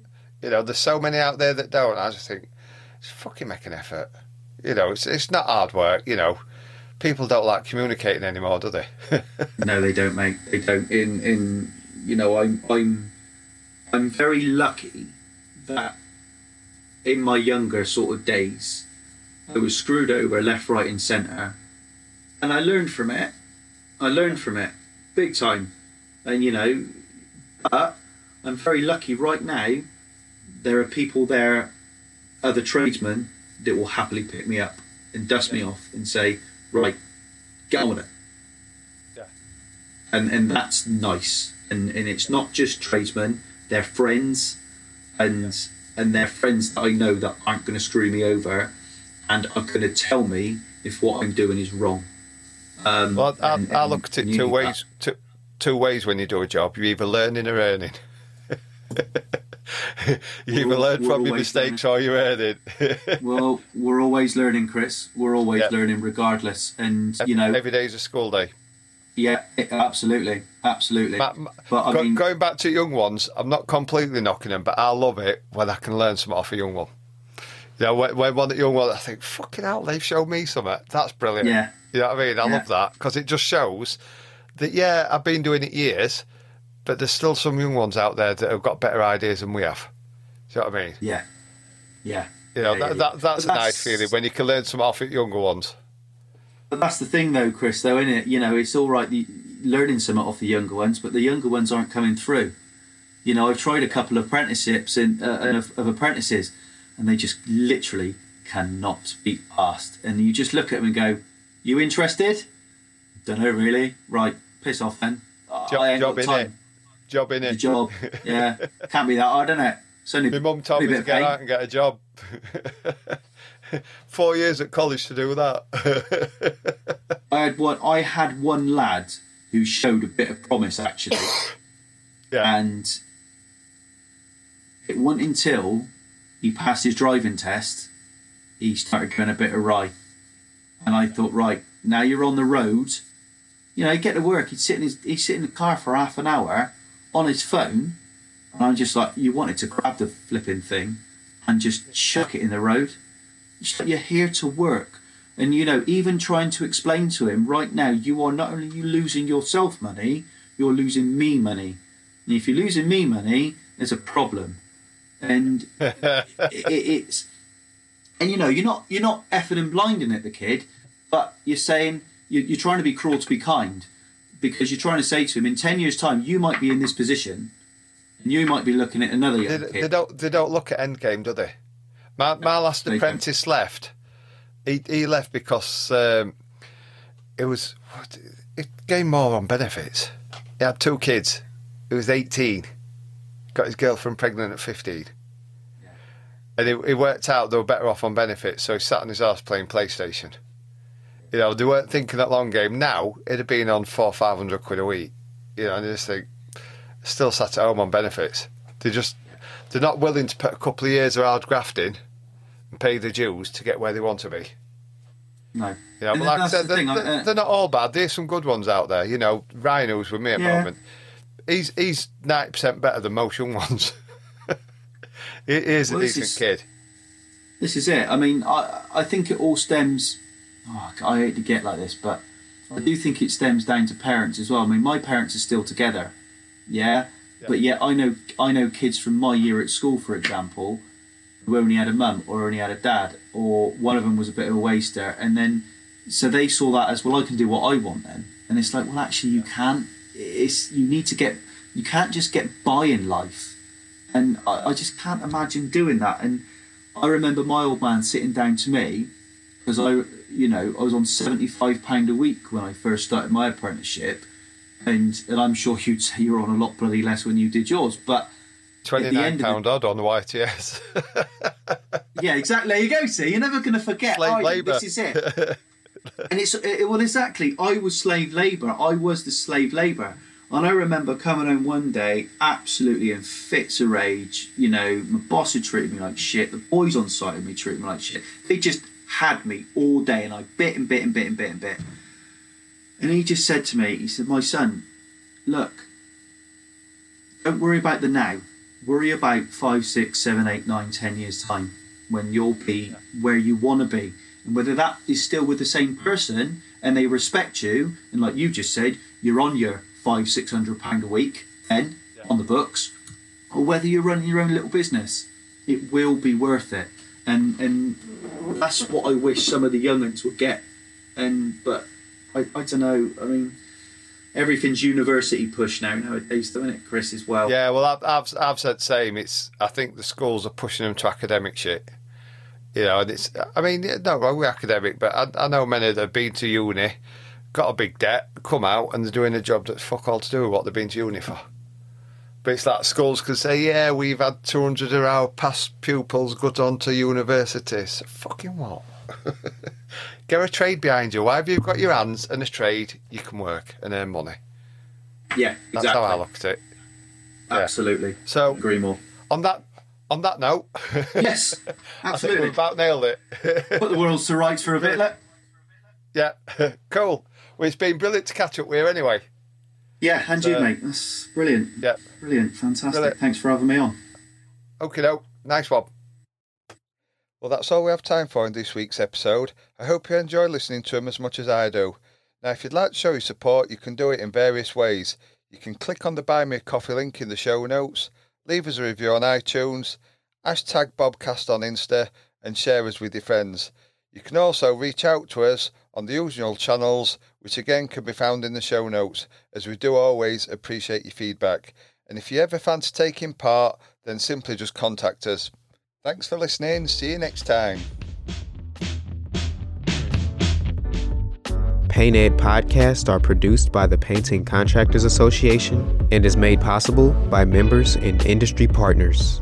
You know, there's so many out there that don't. I just think, just fucking make an effort. You know, it's it's not hard work. You know, people don't like communicating anymore, do they? (laughs) No, they don't, mate. They don't. In in you know, I'm I'm I'm very lucky that in my younger sort of days, I was screwed over left, right, and centre, and I learned from it. I learned from it big time, and you know, but I'm very lucky right now. There are people there, other tradesmen that will happily pick me up and dust me off and say, right, get on with it and and that's nice. And and it's not just tradesmen; they're friends, and and they're friends that I know that aren't going to screw me over, and are going to tell me if what I'm doing is wrong. Um, well, I, and- I look at it two ways. Two, two ways when you do a job. You're either learning or earning. (laughs) (laughs) you either We're all- learn we're from your mistakes or you're earning. that. (laughs) Well, we're always learning, Chris. We're always Yeah. learning, regardless. And you know, every day is a school day. Yeah, absolutely, absolutely. Ma- ma- but I go- mean, going back to young ones, I'm not completely knocking them, but I love it when I can learn something off a young one. Yeah, when, when one at young one, I think, fucking hell, they've shown me something. That's brilliant. Yeah. You know what I mean? I Yeah. love that because it just shows that, yeah, I've been doing it years, but there's still some young ones out there that have got better ideas than we have. Do you know what I mean? yeah, yeah. You know, Yeah, that, yeah, that, that's But a nice feeling when you can learn some off it younger ones. But that's the thing, though, Chris. Though, isn't it? You know, it's all right learning some off the younger ones, but the younger ones aren't coming through. You know, I've tried a couple of apprenticeships and uh, and of, of apprentices, and they just literally cannot be asked. And you just look at them and go, "You interested? Don't know really. Right, piss off then. Job, I ain't job got time. Job in it. job. Yeah, can't be that hard, isn't it? Only, My mum told me to get out and get a job. (laughs) Four years at college to do that. (laughs) I had one. I had one lad who showed a bit of promise actually. (coughs) yeah. and it wasn't until he passed his driving test he started going a bit awry and I thought right now you're on the road you know he'd get to work he'd sit in his he'd sit in the car for half an hour on his phone and I'm just like you wanted to grab the flipping thing and just chuck it in the road. You're here to work. And you know even trying to explain to him right now you are not only you losing yourself money you're losing me money. And if you're losing me money, there's a problem. And (laughs) it, it's and you know you're not you're not effing and blinding at the kid, but you're saying you're, you're trying to be cruel to be kind because you're trying to say to him in ten years' time you might be in this position, and you might be looking at another young They, kid. they don't. They don't look at Endgame, do they? My my last They don't. apprentice left. He he left because um, it was what, it gained more on benefits. He had two kids. He was eighteen. Got his girlfriend pregnant at fifteen. And it, it worked out they were better off on benefits, so he sat on his ass playing PlayStation. You know, they weren't thinking that long game. Now it'd have been on four, five hundred quid a week. You know, and they just think, still sat at home on benefits. They just they're not willing to put a couple of years of hard grafting and pay the dues to get where they want to be. no, You know, but like I said, the they're, they're- uh, they're not all bad. There's some good ones out there. You know, Ryan, who's with me at the Yeah. moment, he's he's ninety percent better than most young ones. (laughs) he is Well, a decent is- kid. This is it. I mean, I I think it all stems. Oh, I hate to get like this, but I do think it stems down to parents as well. I mean, my parents are still together, yeah, but yet I know I know kids from my year at school, for example, who only had a mum or only had a dad, or one of them was a bit of a waster, and then so they saw that as well. I can do what I want then, and it's like, well, actually, you can't. It's you need to get. You can't just get by in life and I, I just can't imagine doing that. And I remember my old man sitting down to me because I, you know, I was on seventy five pound a week when I first started my apprenticeship, and and I'm sure you'd say you're on a lot bloody less when you did yours, but. Twenty end nine odd on the YTS. (laughs) Yeah, exactly. There you go. See, you're never going to forget. Slave labour. This is it. and it's it, well, exactly. I was slave labour. I was the slave labour. And I remember coming home one day, absolutely in fits of rage. You know, my boss had treated me like shit. The boys on site had me treated me like shit. They just had me all day, and I bit and bit and bit and bit and bit. And he just said to me, he said, "My son, look, don't worry about the now. Worry about five, six, seven, eight, nine, ten years time when you'll be where you want to be, and whether that is still with the same person and they respect you, and like you just said, you're on your five, six hundred pound a week then on the books, or whether you're running your own little business, it will be worth it. And and that's what I wish some of the young'uns would get. And but I, I don't know. I mean, everything's university push now nowadays, doesn't it, Chris? As well. yeah, well, I've, I've I've said the same. It's I think the schools are pushing them to academic shit. You know, and it's I mean, no wrong with academic, but I, I know many that have been to uni, got a big debt, come out, and they're doing a job that's fuck all to do with what they've been to uni for. But it's like schools can say, yeah, we've had 200 of our past pupils go on to universities. Fucking what? (laughs) Get a trade behind you. Why have you got your hands and a trade? You can work and earn money. yeah, That's exactly. how I look at it. yeah. Absolutely. So Agree more. on that on that note, (laughs) Yes, absolutely. we've about nailed it. Put the world to rights for a bit. (laughs) Yeah, cool. Well, it's been brilliant to catch up with you anyway. Yeah, and you, So- mate. That's brilliant. Yeah. Brilliant. Fantastic. Brilliant. Thanks for having me on. Okay, no, nice one. Well, that's all we have time for in this week's episode. I hope you enjoy listening to them as much as I do. Now, if you'd like to show your support, you can do it in various ways. You can click on the Buy Me a Coffee link in the show notes, leave us a review on iTunes, hashtag Bobcast on Insta, and share us with your friends. You can also reach out to us on the usual channels, which again can be found in the show notes, as we do always appreciate your feedback. And if you ever fancy taking part, then simply just contact us. Thanks for listening. See you next time. Paint Ed podcasts are produced by the Painting Contractors Association and is made possible by members and industry partners.